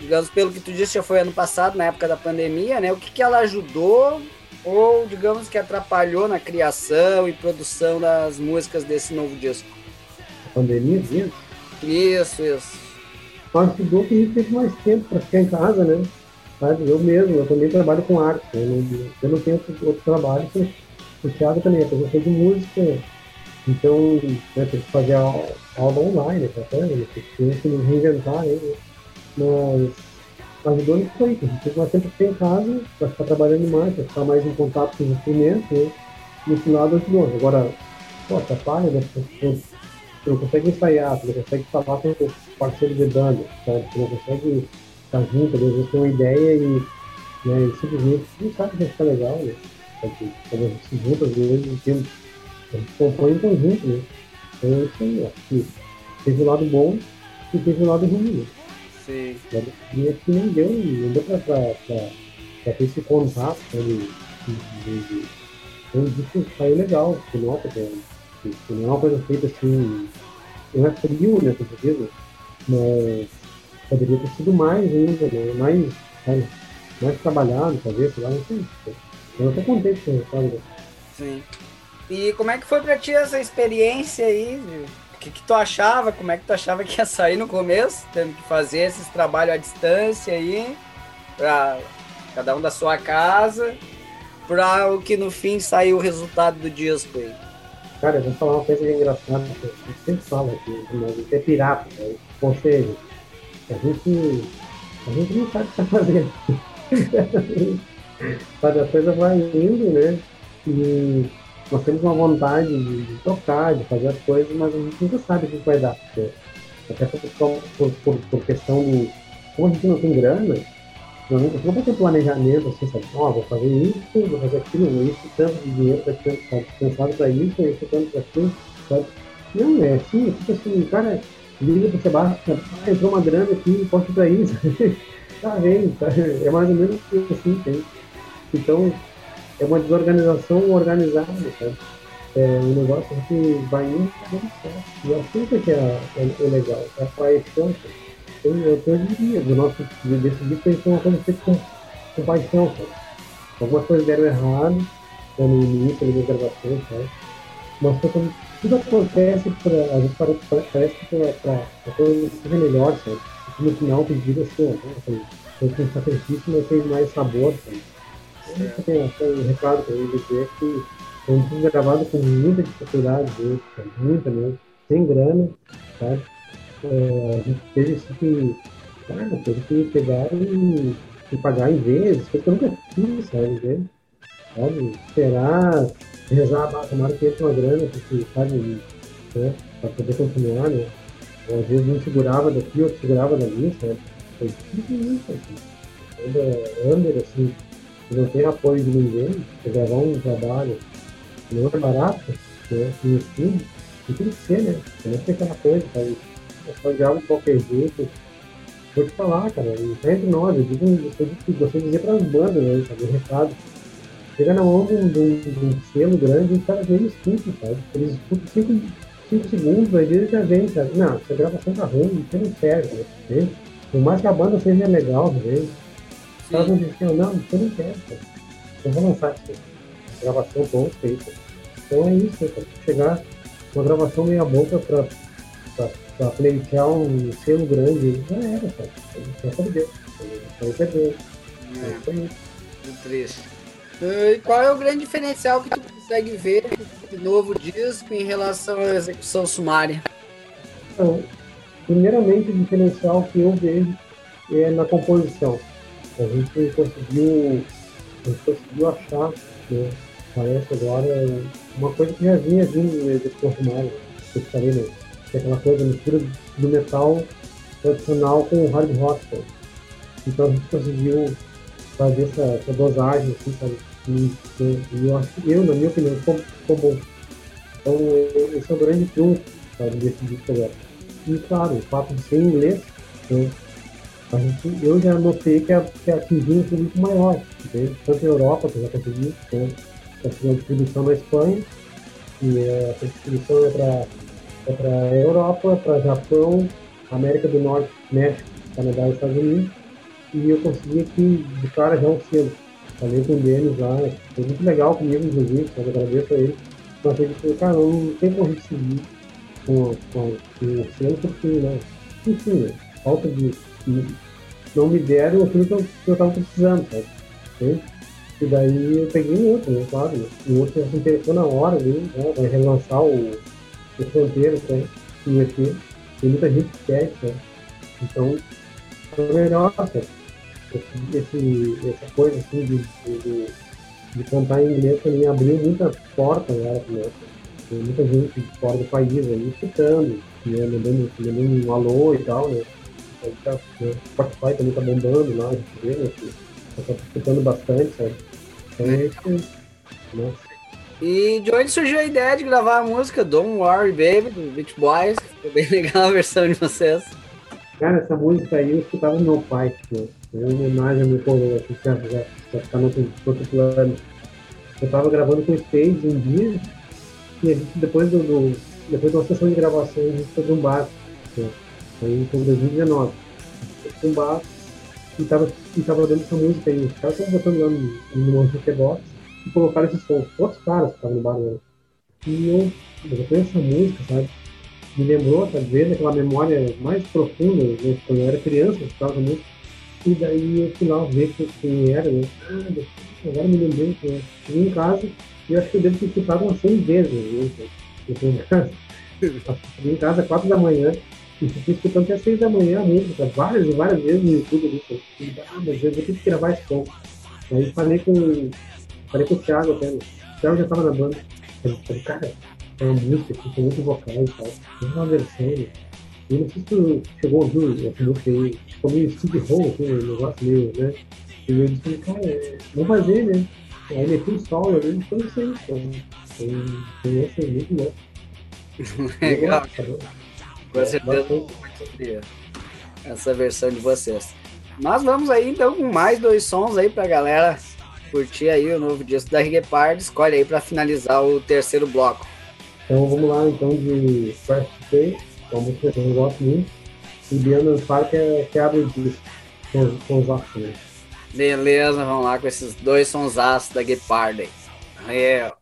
digamos, pelo que tu disse, já foi ano passado, na época da pandemia, né? O que, que ela ajudou ou, digamos, que atrapalhou na criação e produção das músicas desse novo disco? Pandemia, isso? Isso, isso. Ajudou que a gente teve mais tempo para ficar em casa, né? Sabe? Eu mesmo, eu também trabalho com arte. Eu não, eu não tenho outro, trabalho. O Thiago também, eu de música então, né, tem que fazer a aula online, tá? Tem que nos reinventar né? Mas ajudou nisso aí, que a gente tem mais tempo que em casa para ficar trabalhando mais, para ficar mais em contato com os instrumentos, né? Nesse lado ajudou. Agora, pô, atrapalha, né? Tu não consegue ensaiar, tu não consegue falar com o parceiro de banda, sabe? Tu não consegue estar junto, às vezes tem uma ideia e, né, e simplesmente não sabe que vai ficar legal, né? Quando a gente se junta, às vezes, a gente compõe em conjunto, né? Então é isso aí, acho que teve o lado bom e teve o lado ruim. Né? Sim. E aqui não deu, não deu pra, pra, pra, pra ter esse contato, né? De, de, de, então isso saiu legal, se nota que, é, que, que não é uma coisa feita assim, não é frio, né, com certeza, mas poderia ter sido mais ainda, né? mais, mais, trabalhado, talvez, sei lá, não sei. Eu tô contente com o resultado. Sim. E como é que foi pra ti essa experiência aí? O que, que tu achava? Como é que tu achava que ia sair no começo? Tendo que fazer esses trabalhos à distância aí, pra cada um da sua casa, pra o que no fim saiu o resultado do disco aí. Cara, eu vou falar uma coisa engraçada, que eu sempre falo aqui, mas é pirata, né? conselho. A gente, a gente não sabe o que está fazendo. <laughs> Mas a coisa vai indo, né? E nós temos uma vontade de, de tocar, de fazer as coisas, mas a gente nunca sabe o que vai dar. Porque Até por, por, por, questão do. Como a gente não tem grana, não, não vai ter planejamento assim, sabe? Ó, oh, vou fazer isso, vou fazer aquilo, isso, tanto de dinheiro para pensado para isso, isso, tanto para aquilo, sabe? Não, é assim, é tipo assim, cara, liga pro Sebastião, ah, entrou uma grana aqui, posso para isso. <laughs> tá vendo, tá? É mais ou menos assim. Então, é uma desorganização organizada, sabe? É um negócio que vai indo certo. E assim que é, é, é legal, é a paixão. Eu, eu, eu diria, do nosso desse dia tem que ser uma coisa feita com, com paixão, sabe? Algumas coisas deram errado né, no início das gravações, sabe? Mas tudo, tudo acontece para a gente parece, parece que para a coisa seja melhor, sabe? No final tem vida assim, né? Tem um sacrifício, mas tem mais sabor, sabe? Isso tem, tem um recado para ele dizer que foi um gravado com muita dificuldade, muita mesmo, sem grana, sabe? É, a gente teve isso que, cara, teve que pegar e, e pagar em vezes, coisa que eu nunca fiz, sabe? Sabe? Esperar, rezar, tomara que entre uma grana, porque, sabe, né? Para poder continuar, né? Às vezes um segurava daqui, outro segurava dali, sabe? Foi difícil isso, assim. Under, assim, não tem apoio de ninguém, gravar um trabalho não é barato, né? No estúdio, e tem que ser, né? Não é aquela coisa, sabe? Grava de qualquer jeito. Vou te falar, cara, entre nós, eu digo, eu digo, você dizer para as bandas, né, sabe? O recado. Chega na mão de um, selo grande e o cara vem e escuta, sabe? Eles escutam cinco, cinco segundos, às vezes já vem, sabe? Não, essa gravação tá ruim, você não serve, né? Por mais que a banda seja legal, às vezes. Os caras vão dizer, não, você não quer, cara. Eu vou lançar isso gravação bom feita. Então é isso, né, chegar uma gravação meia boca para para pleitear um selo grande, já era, cara. Já perdeu. Aí perdeu. É, muito triste. E qual é o grande diferencial que tu consegue ver de novo disco em relação à execução sumária? Então, primeiramente, o diferencial que eu vejo é na composição. A gente conseguiu, a gente conseguiu achar né, parece agora uma coisa que já vinha vindo de Portugal, que eu falei, né? Que é aquela coisa, mistura do metal tradicional com o hard rock. Então a gente conseguiu fazer essa, essa dosagem, assim, sabe? E, e, eu acho que eu, na minha opinião, ficou, ficou bom. Então esse é o grande trunfo sabe, desse disco agora. E claro, o fato de ser em inglês, né? a gente, eu já notei que, a, que atingiu um público maior, entende? tanto na Europa, que eu já consegui, né? uma distribuição na Espanha, e é, essa distribuição é para para Europa, para Japão, América do Norte, México, Canadá e Estados Unidos. E eu consegui aqui de cara já um selo. Falei com eles lá, foi muito legal comigo, inclusive, eu agradeço a eles. Mas eu disse, cara, não tem como a seguir com, com, com o selo, porque, né, enfim, né, falta de. Não me deram aquilo que eu estava precisando, sabe? Entende? E daí eu peguei um outro, né, claro. Né? O outro se interessou na hora ali, né? Vai relançar o, o Fronteiro, né? O ET. Tem muita gente que quer, né? Então, foi sabe? Esse, essa coisa assim de, de, de cantar em inglês também abriu muita porta agora né? Tem muita gente fora do país aí escutando, né? mandando, mandando um alô e tal, né? Aí tá, né? Spotify também tá bombando lá, a gente vê, né? Tá escutando bastante, sabe? E de onde surgiu a ideia de gravar a música Don't Worry Baby, do Beach Boys? Ficou bem <laughs> legal a versão de vocês. Cara, essa música aí eu escutava no meu pai, né? É uma homenagem ao meu coroa, que já, já, tá no outro, plano. Eu tava gravando com o Stage um dia, e a gente, depois, do, do, depois de uma sessão de gravação, a gente foi um bar. Né? Aí foi em 2019. Foi um bar, e tava, e tava dando essa música aí. Os caras estavam botando lá no, no Jukebox e colocaram esse som. Outros caras que estavam no bar né? E eu, eu conheço essa música, sabe? Me lembrou, talvez, aquela memória mais profunda, né? quando eu era criança, eu escutava música. E daí eu fui lá ver quem era, né? Ah, agora me lembrei que eu em casa e eu acho que eu devo ter escutado umas 100 vezes. Né? Eu cheguei em casa, cheguei em casa às 4 da manhã e fiquei escutando até seis da manhã a música, várias e várias vezes no YouTube. E, ah, mas eu vou ter que gravar esse som. Aí falei com, falei com o Thiago até. O Thiago já tava na banda. Eu falei, cara, é uma música que tem muitos vocais e tal. Tem uma versão. Né? E não sei se tu chegou a ouvir essa música aí, ficou meio Steve Hall, assim, um negócio meio, né? E eu disse, cara, é, vamos fazer, né? Aí meti um solo ali, então isso aí, então. Tem, essa muito bom. <laughs> Legal. Eu gosto, Com É, certeza curtiria essa versão de vocês. Mas vamos aí então com mais dois sons aí pra galera curtir aí o novo disco da Party. Escolhe aí pra finalizar o terceiro bloco. Então vamos lá então de Fresh Day, é uma música que eu gosto muito. E Biana Park é que abre o disco com, com os ações. Beleza, vamos lá com esses dois sonsaços da Reggae Party. Valeu.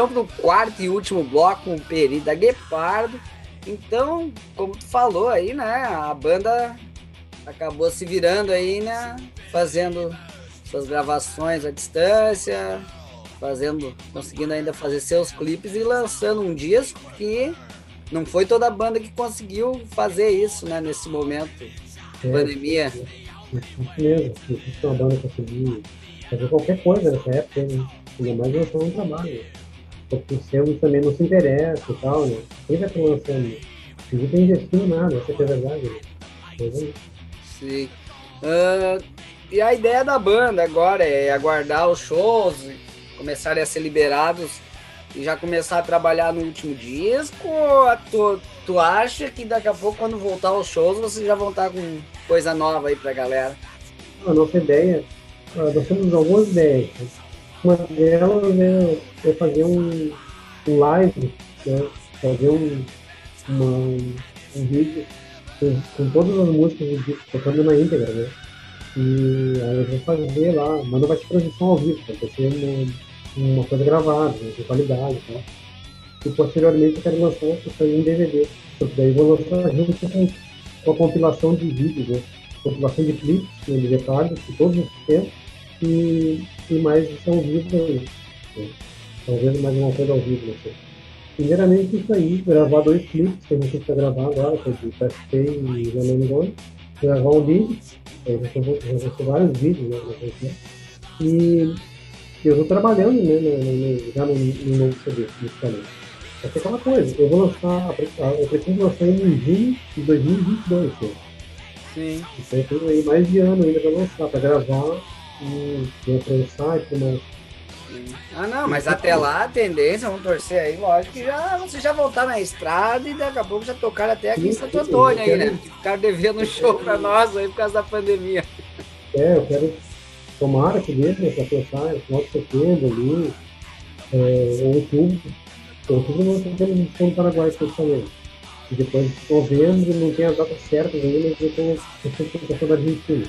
Então para o quarto e último bloco com o Peri da Guepardo. Então, como tu falou aí, né? A banda acabou se virando aí, né? Fazendo suas gravações à distância, fazendo, conseguindo ainda fazer seus clipes e lançando um disco que não foi toda a banda que conseguiu fazer isso, né? Nesse momento de é, pandemia. Isso mesmo, se uma banda conseguiu fazer qualquer coisa nessa época, né? ainda mais lançar um trabalho. Porque o seu também não se interessa e tal, né? Quem vai estar lançando? Ninguém está investindo nada, essa é a verdade. Né? É Sim. Uh, e a ideia da banda agora é aguardar os shows, começarem a ser liberados e já começar a trabalhar no último disco? Ou tu, tu acha que daqui a pouco, quando voltar aos shows, vocês já vão estar com coisa nova aí pra galera? A nossa ideia, nós temos algumas ideias. Uma delas é, é fazer um, um live, né? fazer um, uma, um vídeo com, com, todas as músicas do disco tocando na íntegra, né? E aí eu vou fazer lá, mas não vai ser transmissão ao vivo, vai ser uma, uma coisa gravada, né, de qualidade, tá? E posteriormente eu quero lançar isso aí em DVD, porque daí eu vou lançar junto com, com a compilação de vídeos, né? Compilação de clipes, né, de detalhes, de todos os tempos, e, e mais isso ao vivo aí. Né? Talvez mais uma coisa ao vivo, sei. Primeiramente isso aí, gravar dois clipes que a gente está gravar agora, que é de PSP e Lennon Gold, gravar um vídeo, eu já vou vários vídeos né, né, e eu estou trabalhando né, no, no, já no, no novo CD, musicalmente. Essa é aquela coisa, eu vou lançar, eu pretendo lançar em junho de 2022. Né? Sim. Então eu tenho aí mais de ano ainda para lançar, para gravar e, e pensar e tudo mais. Ah, não, mas até lá a tendência, vamos torcer aí, lógico que já, você já voltar na estrada e daqui a pouco já tocaram até aqui em Santo Antônio aí, né? Ficaram devendo um show pra nós aí por causa da pandemia. É, eu quero tomara que dê, né, pra pensar, no final de setembro ali, é, outubro. Outubro nós temos um no Paraguai, especialmente. E depois de novembro, não tem as datas certas ainda, mas eu tenho a questão da Argentina.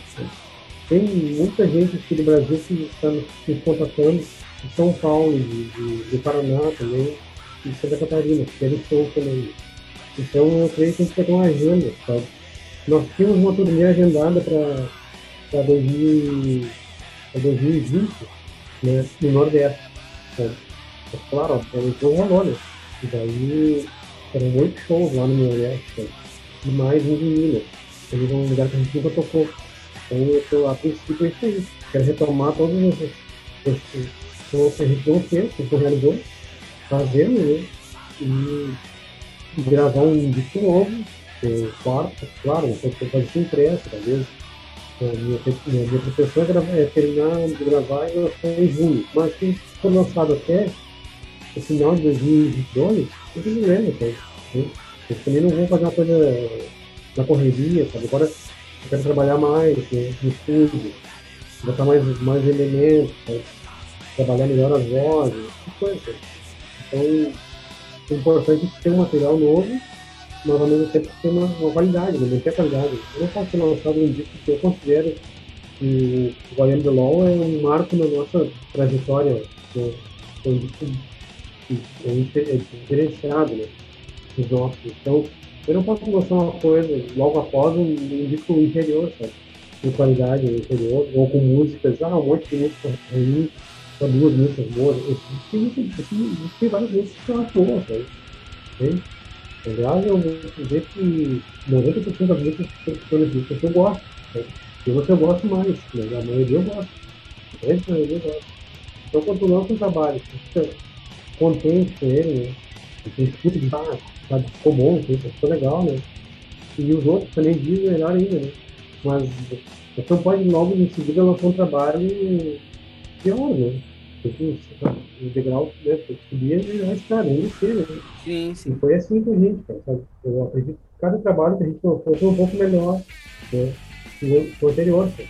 Tem muita gente aqui do Brasil que está nos contatando de São Paulo, de, de, de Paraná também, e Santa Catarina, que eles estão também. Então eu creio que a gente vai ter uma agenda, sabe? Nós tínhamos uma turnê agendada para 2020, né, no Nordeste. Sabe? Mas, claro, não rolou, né? E daí eram oito shows lá no Nordeste, sabe? e mais um em Minas. Eles um lugar que a gente nunca tocou. Então, eu, a princípio, é isso aí. Quero retomar todos a gente não fez, a gente realizou, fazendo, né? E, e gravar um disco novo, é, quarto, claro, não pode fazer isso impresso, talvez. A minha, minha, minha pretensão é, é terminar de gravar e lançar em junho. Mas se for lançado até o final de 2022, eu não lembro, sabe? Eu também não vou fazer uma coisa na correria, sabe? Agora eu quero trabalhar mais né, no estúdio, botar mais, mais elementos, sabe? trabalhar melhor as vozes, coisa. Então, é importante ter um material novo, mas ao mesmo tempo ter uma, uma qualidade, né? qualidade. Eu não posso ter lançado um disco que eu considero que o Guardian the Law é um marco na nossa trajetória, né? é um disco é diferenciado, né? Os nossos. Então, eu não posso lançar uma coisa logo após um, um disco inferior, sabe? De qualidade inferior, ou com músicas, ah, um monte de música ruim, só duas músicas boas. Tem várias músicas que são boas, sabe? Tem? Aliás, eu vou dizer que 90% das músicas que estão nesse disco eu gosto. Né? E você eu gosto mais, mas a maioria eu gosto. A grande maioria eu gosto. Então, quando tu lança um trabalho, você fica contente com ele, né? Você escuta de ah, sabe, ficou bom, ficou legal, né? E os outros também dizem melhor ainda, né? Mas você não pode logo em seguida lançar um trabalho pior, né? o degrau né, subia a escada, não descer, né? Sim, sim. E foi assim com a gente, cara, sabe? Eu acredito que cada trabalho que a gente lançou foi um pouco melhor né, que o anterior, cara.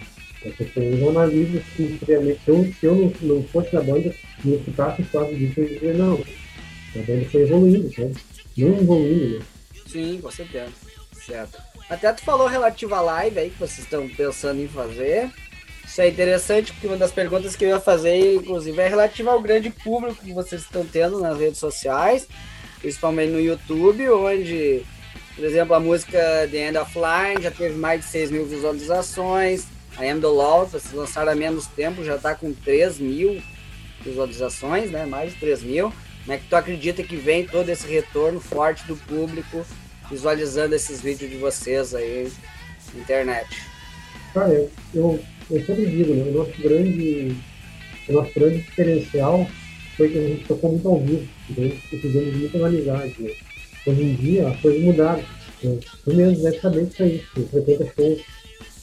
Eu analiso assim, friamente. Se eu, se eu não, não fosse da banda, não escutasse quase disso, eu diria, não. A banda foi evoluindo, sabe? Sim, com certeza. Certo. Até tu falou relativo à live aí que vocês estão pensando em fazer. Isso é interessante, porque uma das perguntas que eu ia fazer, inclusive, é relativa ao grande público que vocês estão tendo nas redes sociais, principalmente no YouTube, onde, por exemplo, a música The End of Line já teve mais de 6 mil visualizações, a Am the Law, vocês lançaram há menos tempo, já está com 3 mil visualizações, né? Mais de 3 mil. Como é que tu acredita que vem todo esse retorno forte do público visualizando esses vídeos de vocês aí na internet? Cara, eu, eu, eu sempre digo, né? O nosso grande, o nosso grande diferencial foi que a gente tocou muito ao vivo, né? e fizemos muita amizade. Né? Hoje em dia as coisas mudaram. Né? Tu mesmo deve saber disso aí, frequenta shows.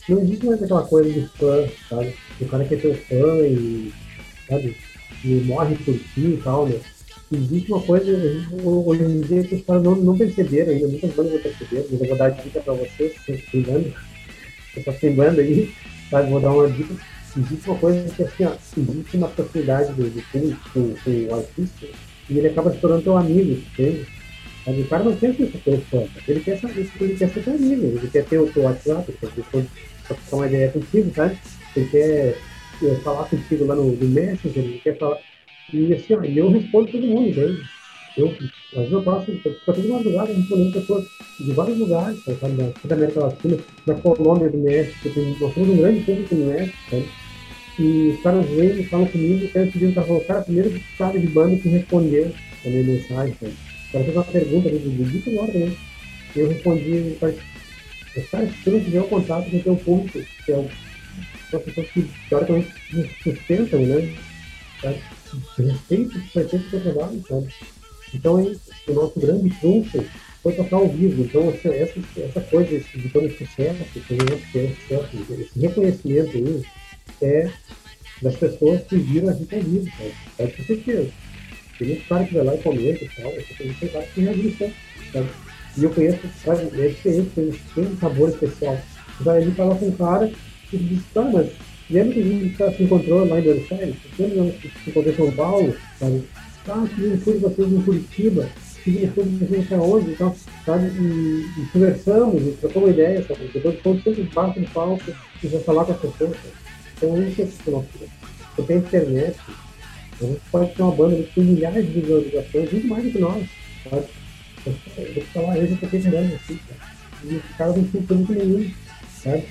Não existe mais aquela coisa de fã, sabe? O cara quer ter o fã e, sabe? E morre por ti e tal, né? Existe uma coisa, hoje em dia, que os caras não, não perceberam ainda, muitas bandas não perceberam, mas eu vou dar dica pra vocês, se tem banda, pessoal que tem banda aí, sabe? Vou dar uma dica. Existe uma coisa que, assim, ó, existe uma proximidade do, do público com, o artista e ele acaba se tornando teu amigo, entende? Mas o cara não ser seu fã, ele quer, saber, ele quer ser teu amigo, ele quer ter o teu WhatsApp, ele quer trocar uma ideia contigo, sabe? Ele quer eh, falar contigo lá no, no Messenger, ele quer falar. E assim, eu respondo todo mundo, entende? Eu, às vezes eu passo, fico toda madrugada respondendo pessoas de vários lugares, sabe? Da, da América Latina, da Colômbia, do México, tem, nós temos um grande público no México, sabe? E os caras vêm, falam comigo, e querem pedir, o cara, primeiro cara de banda que respondeu a minha mensagem, sabe? O cara fez uma pergunta de 20 horas, né? Eu respondi, cara, se não tiver o contato com o teu público, que é o, são pessoas que teoricamente sustentam, né? Sabe? Respeito, respeito o teu trabalho, sabe? Então, é o nosso grande trunfo foi tocar ao vivo. Então, essa, essa, coisa esse, todo sucesso, esse, esse reconhecimento aí, é das pessoas que viram a gente ao vivo, sabe? Pode ter certeza. Tem muito cara que vai lá e comenta e tal, tem cara que reagiu sabe? E eu conheço, sabe, é diferente, tem, um sabor especial. Então, ele fala com um cara e disse, cara, mas lembra que a gente se encontrou lá em Buenos Aires? Lembra que se encontrou em São Paulo, sabe? Ah, um show de vocês em Curitiba, um show de vocês aonde e tal, sabe? E, e conversamos, e trocamos uma ideia, sabe? Depois de todo sempre baixo no palco e vai falar com as pessoas? Então, isso é o nosso. Você tem internet, a gente pode ter uma banda que tem milhares de visualizações, muito mais do que nós, sabe? Eu vou falar, eu já toquei grande assim, cara. E os caras não tinham público nenhum, sabe?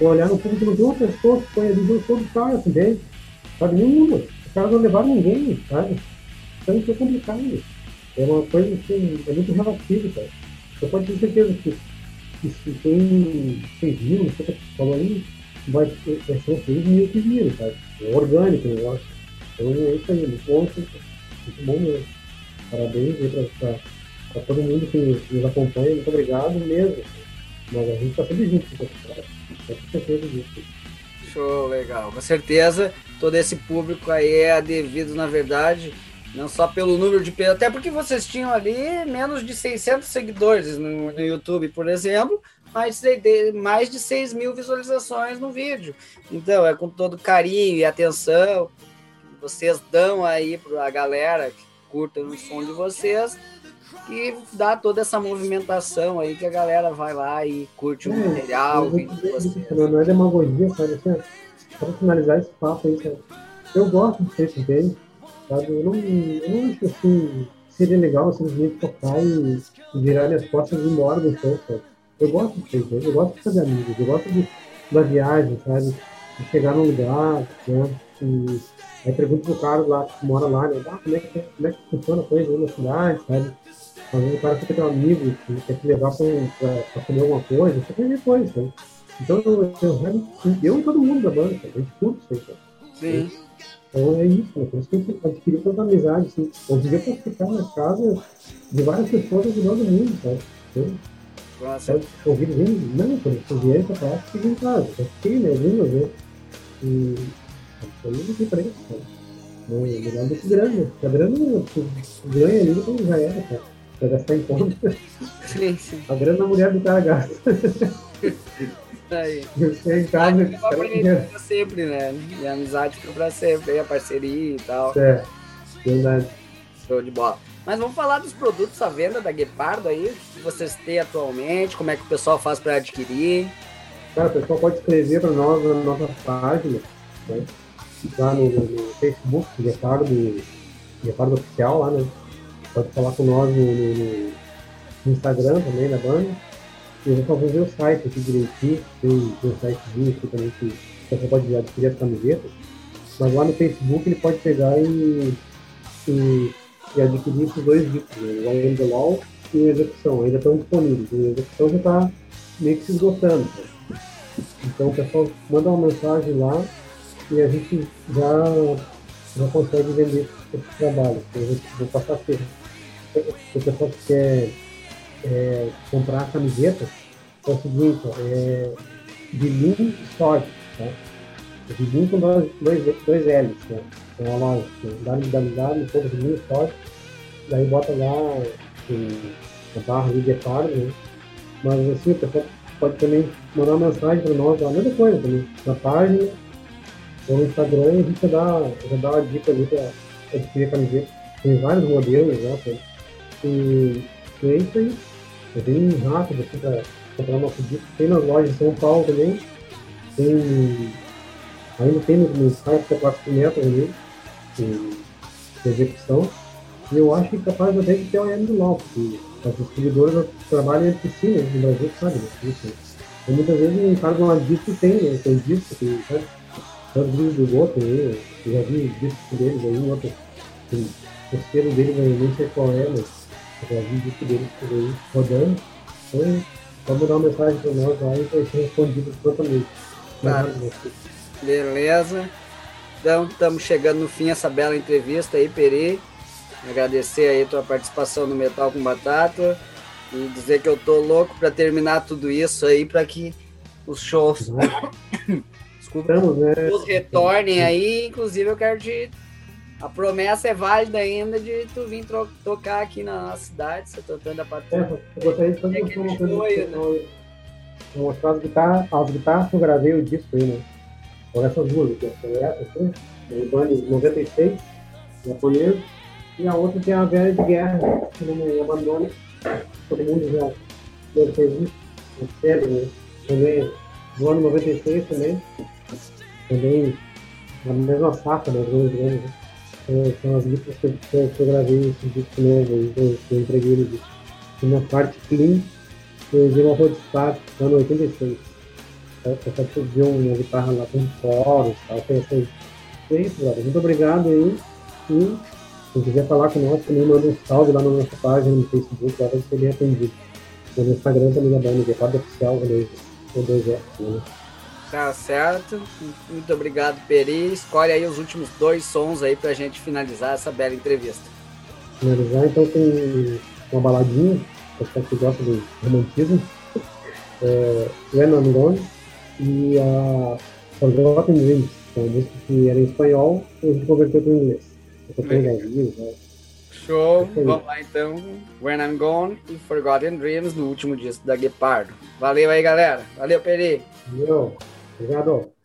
Olhar no público, não tem uma pessoa que foi ali no show do cara também, sabe? Nenhuma. Os caras não levaram ninguém, sabe? Então isso é complicado. É uma coisa assim, é muito relativa, cara. Você pode ter certeza que, que se tem 6 mil, você falou aí, vai, vai ser uns 6 mil que viram, sabe? É orgânico o negócio. Então é isso aí, muito bom, muito bom mesmo. Parabéns aí pra, pra, todo mundo que nos acompanha, muito obrigado mesmo. Mas a gente está sempre junto com Com certeza. Show, legal. Com certeza, todo esse público aí é devido, na verdade, não só pelo número de pessoas, até porque vocês tinham ali menos de 600 seguidores no, no YouTube, por exemplo, mais de, mais de 6 mil visualizações no vídeo. Então, é com todo carinho e atenção que vocês dão aí para a galera que curta o som de vocês e dá toda essa movimentação aí que a galera vai lá e curte o é, material, o vídeo de vocês. Não é demagogia, sabe? Assim, para finalizar esse papo aí, cara, eu gosto de ser bem Sabe? Eu não, eu não acho assim seria legal simplesmente tocar e, e virar minhas costas e ir embora do show, sabe? Eu gosto de fazer, eu gosto de fazer amigos, eu gosto de, da viagem, sabe? De chegar num lugar, né? E aí pergunto pro cara lá que mora lá, né? Ah, como é que, como é que funciona a coisa aí na cidade, sabe? Vezes o cara fica teu amigo, que quer te levar pra, comer alguma coisa, você quer ver coisa, sabe? Então eu, eu, eu, e todo mundo da banda, sabe? a gente curte isso aí, sabe? Sim. Então é isso, né? por isso que a gente adquiriu tanta amizade. Assim. Hoje em dia eu posso ficar na casa de várias pessoas ajudando o mundo, sabe? Então, Nossa. Ouvir vindo, não, quando eu vier pra cá, fiquei em casa. Eu fiquei, né, algumas vezes. E não tem preço, sabe? Não, é melhor do que grana. Porque a grana ganha ali, então já era, cara. Vai gastar em conta. Sim, sim. A grana mulher do cara gasta. Aí. Eu em casa. É pra sempre, né? E a amizade fica pra sempre, a parceria e tal. É, verdade. Show de bola. Mas vamos falar dos produtos à venda da Guepardo aí, que vocês têm atualmente, como é que o pessoal faz para adquirir. Cara, o pessoal pode escrever para nós na nossa página, né? lá no, no, no Facebook, Guepardo, Guepardo Oficial, lá, né? Pode falar com nós no, no, no Instagram também da banda. E eu vou fazer o site aqui direitinho, tem, um sitezinho aqui também que você pode adquirir as camisetas. Mas lá no Facebook ele pode pegar e, e, e adquirir esses dois discos, né? o I The Law e o Execução. Ainda estão disponíveis. O Execução já está meio que se esgotando. Né? Então o pessoal manda uma mensagem lá e a gente já, já consegue vender esse trabalho. Então, a gente vou passar a ser. Se o pessoal quer é, comprar a camiseta, é o seguinte, é de Lean Store, tá? De Lean com dois, dois, dois L's, né? É uma loja, www.lean daí bota lá a barra de guitarra, né? Mas assim, o pessoal pode também mandar mensagem para nós, a mesma coisa também, na página, ou no Instagram, a gente já dá, já dá uma dica ali para adquirir a camiseta. Tem vários modelos tá? E, e é bem rápido assim para comprar nosso disco. Tem nas lojas de São Paulo também. Tem. Ainda tem no, site da 4 metros também, de execução. E eu acho que é capaz até de ter o AM do LOL, porque as distribuidoras trabalham entre si, né, no Brasil, sabe? Né? Isso. Então, muitas vezes de uma disco tem, né? Tem disco, tem, sabe? Tanto do aí, eu já vi disco deles aí, outro. Tem, o selo dele, nem sei qual é, mas já vi disco deles por aí rodando. Então, pode mandar uma mensagem para nós lá e vai ser respondido prontamente. Tá. Beleza. Então, estamos chegando no fim dessa bela entrevista aí, Peri. Agradecer aí a tua participação no Metal com Batata e dizer que eu tô louco para terminar tudo isso aí para que os shows <coughs> Desculpa, Estamos, né? os retornem aí. Inclusive, eu quero te. A promessa é válida ainda de tu vir tocar aqui na nossa cidade, você tocando a patrulha. É, eu gostaria de fazer é uma coisa. Né? Mostrar as guitarras, as guitarras que eu gravei o disco aí, né? Olha essas duas aqui, essa aqui, o Band 96, japonês e a outra é a velha de guerra, que não me abandone. Todo mundo já deve ter visto, percebe, né? Também, do ano 96 também, também na mesma safra. Né? São as listas que, que, que eu gravei esse disco novo, então, que eu entreguei ele. Uma parte clean, que eu usei uma Roadstar, ano 86. Eu só pediu uma guitarra lá com coros e tal, foi assim. É isso, galera. Muito obrigado aí. E se quiser falar com nós, também manda um salve lá na nossa página no Facebook, lá vai ser bem atendido. No Instagram também da banda, Guepardo Oficial, beleza? Com dois F, né? Tá certo. Muito obrigado, Peri. Escolhe aí os últimos dois sons aí pra gente finalizar essa bela entrevista. Finalizar, então tem uma baladinha, pra que gosta do romantismo. <laughs> É, When I'm Gone e a Forgotten Dreams, que é uma música que era em espanhol e a gente converteu para inglês. Né? Show, vamos lá então. When I'm Gone e Forgotten Dreams no último disco da Guepardo. Valeu aí, galera. Valeu, Peri. Valeu. 李家栋。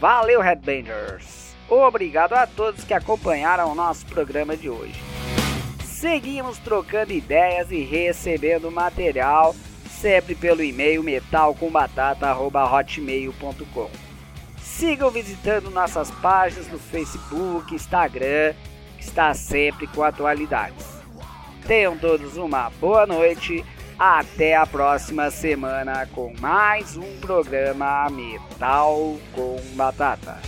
Valeu Headbangers! Obrigado a todos que acompanharam o nosso programa de hoje. Seguimos trocando ideias e recebendo material sempre pelo e-mail metalcombatata.hotmail.com. Sigam visitando nossas páginas no Facebook, Instagram, que está sempre com atualidades. Tenham todos uma boa noite. Até a próxima semana com mais um programa Metal com Batata.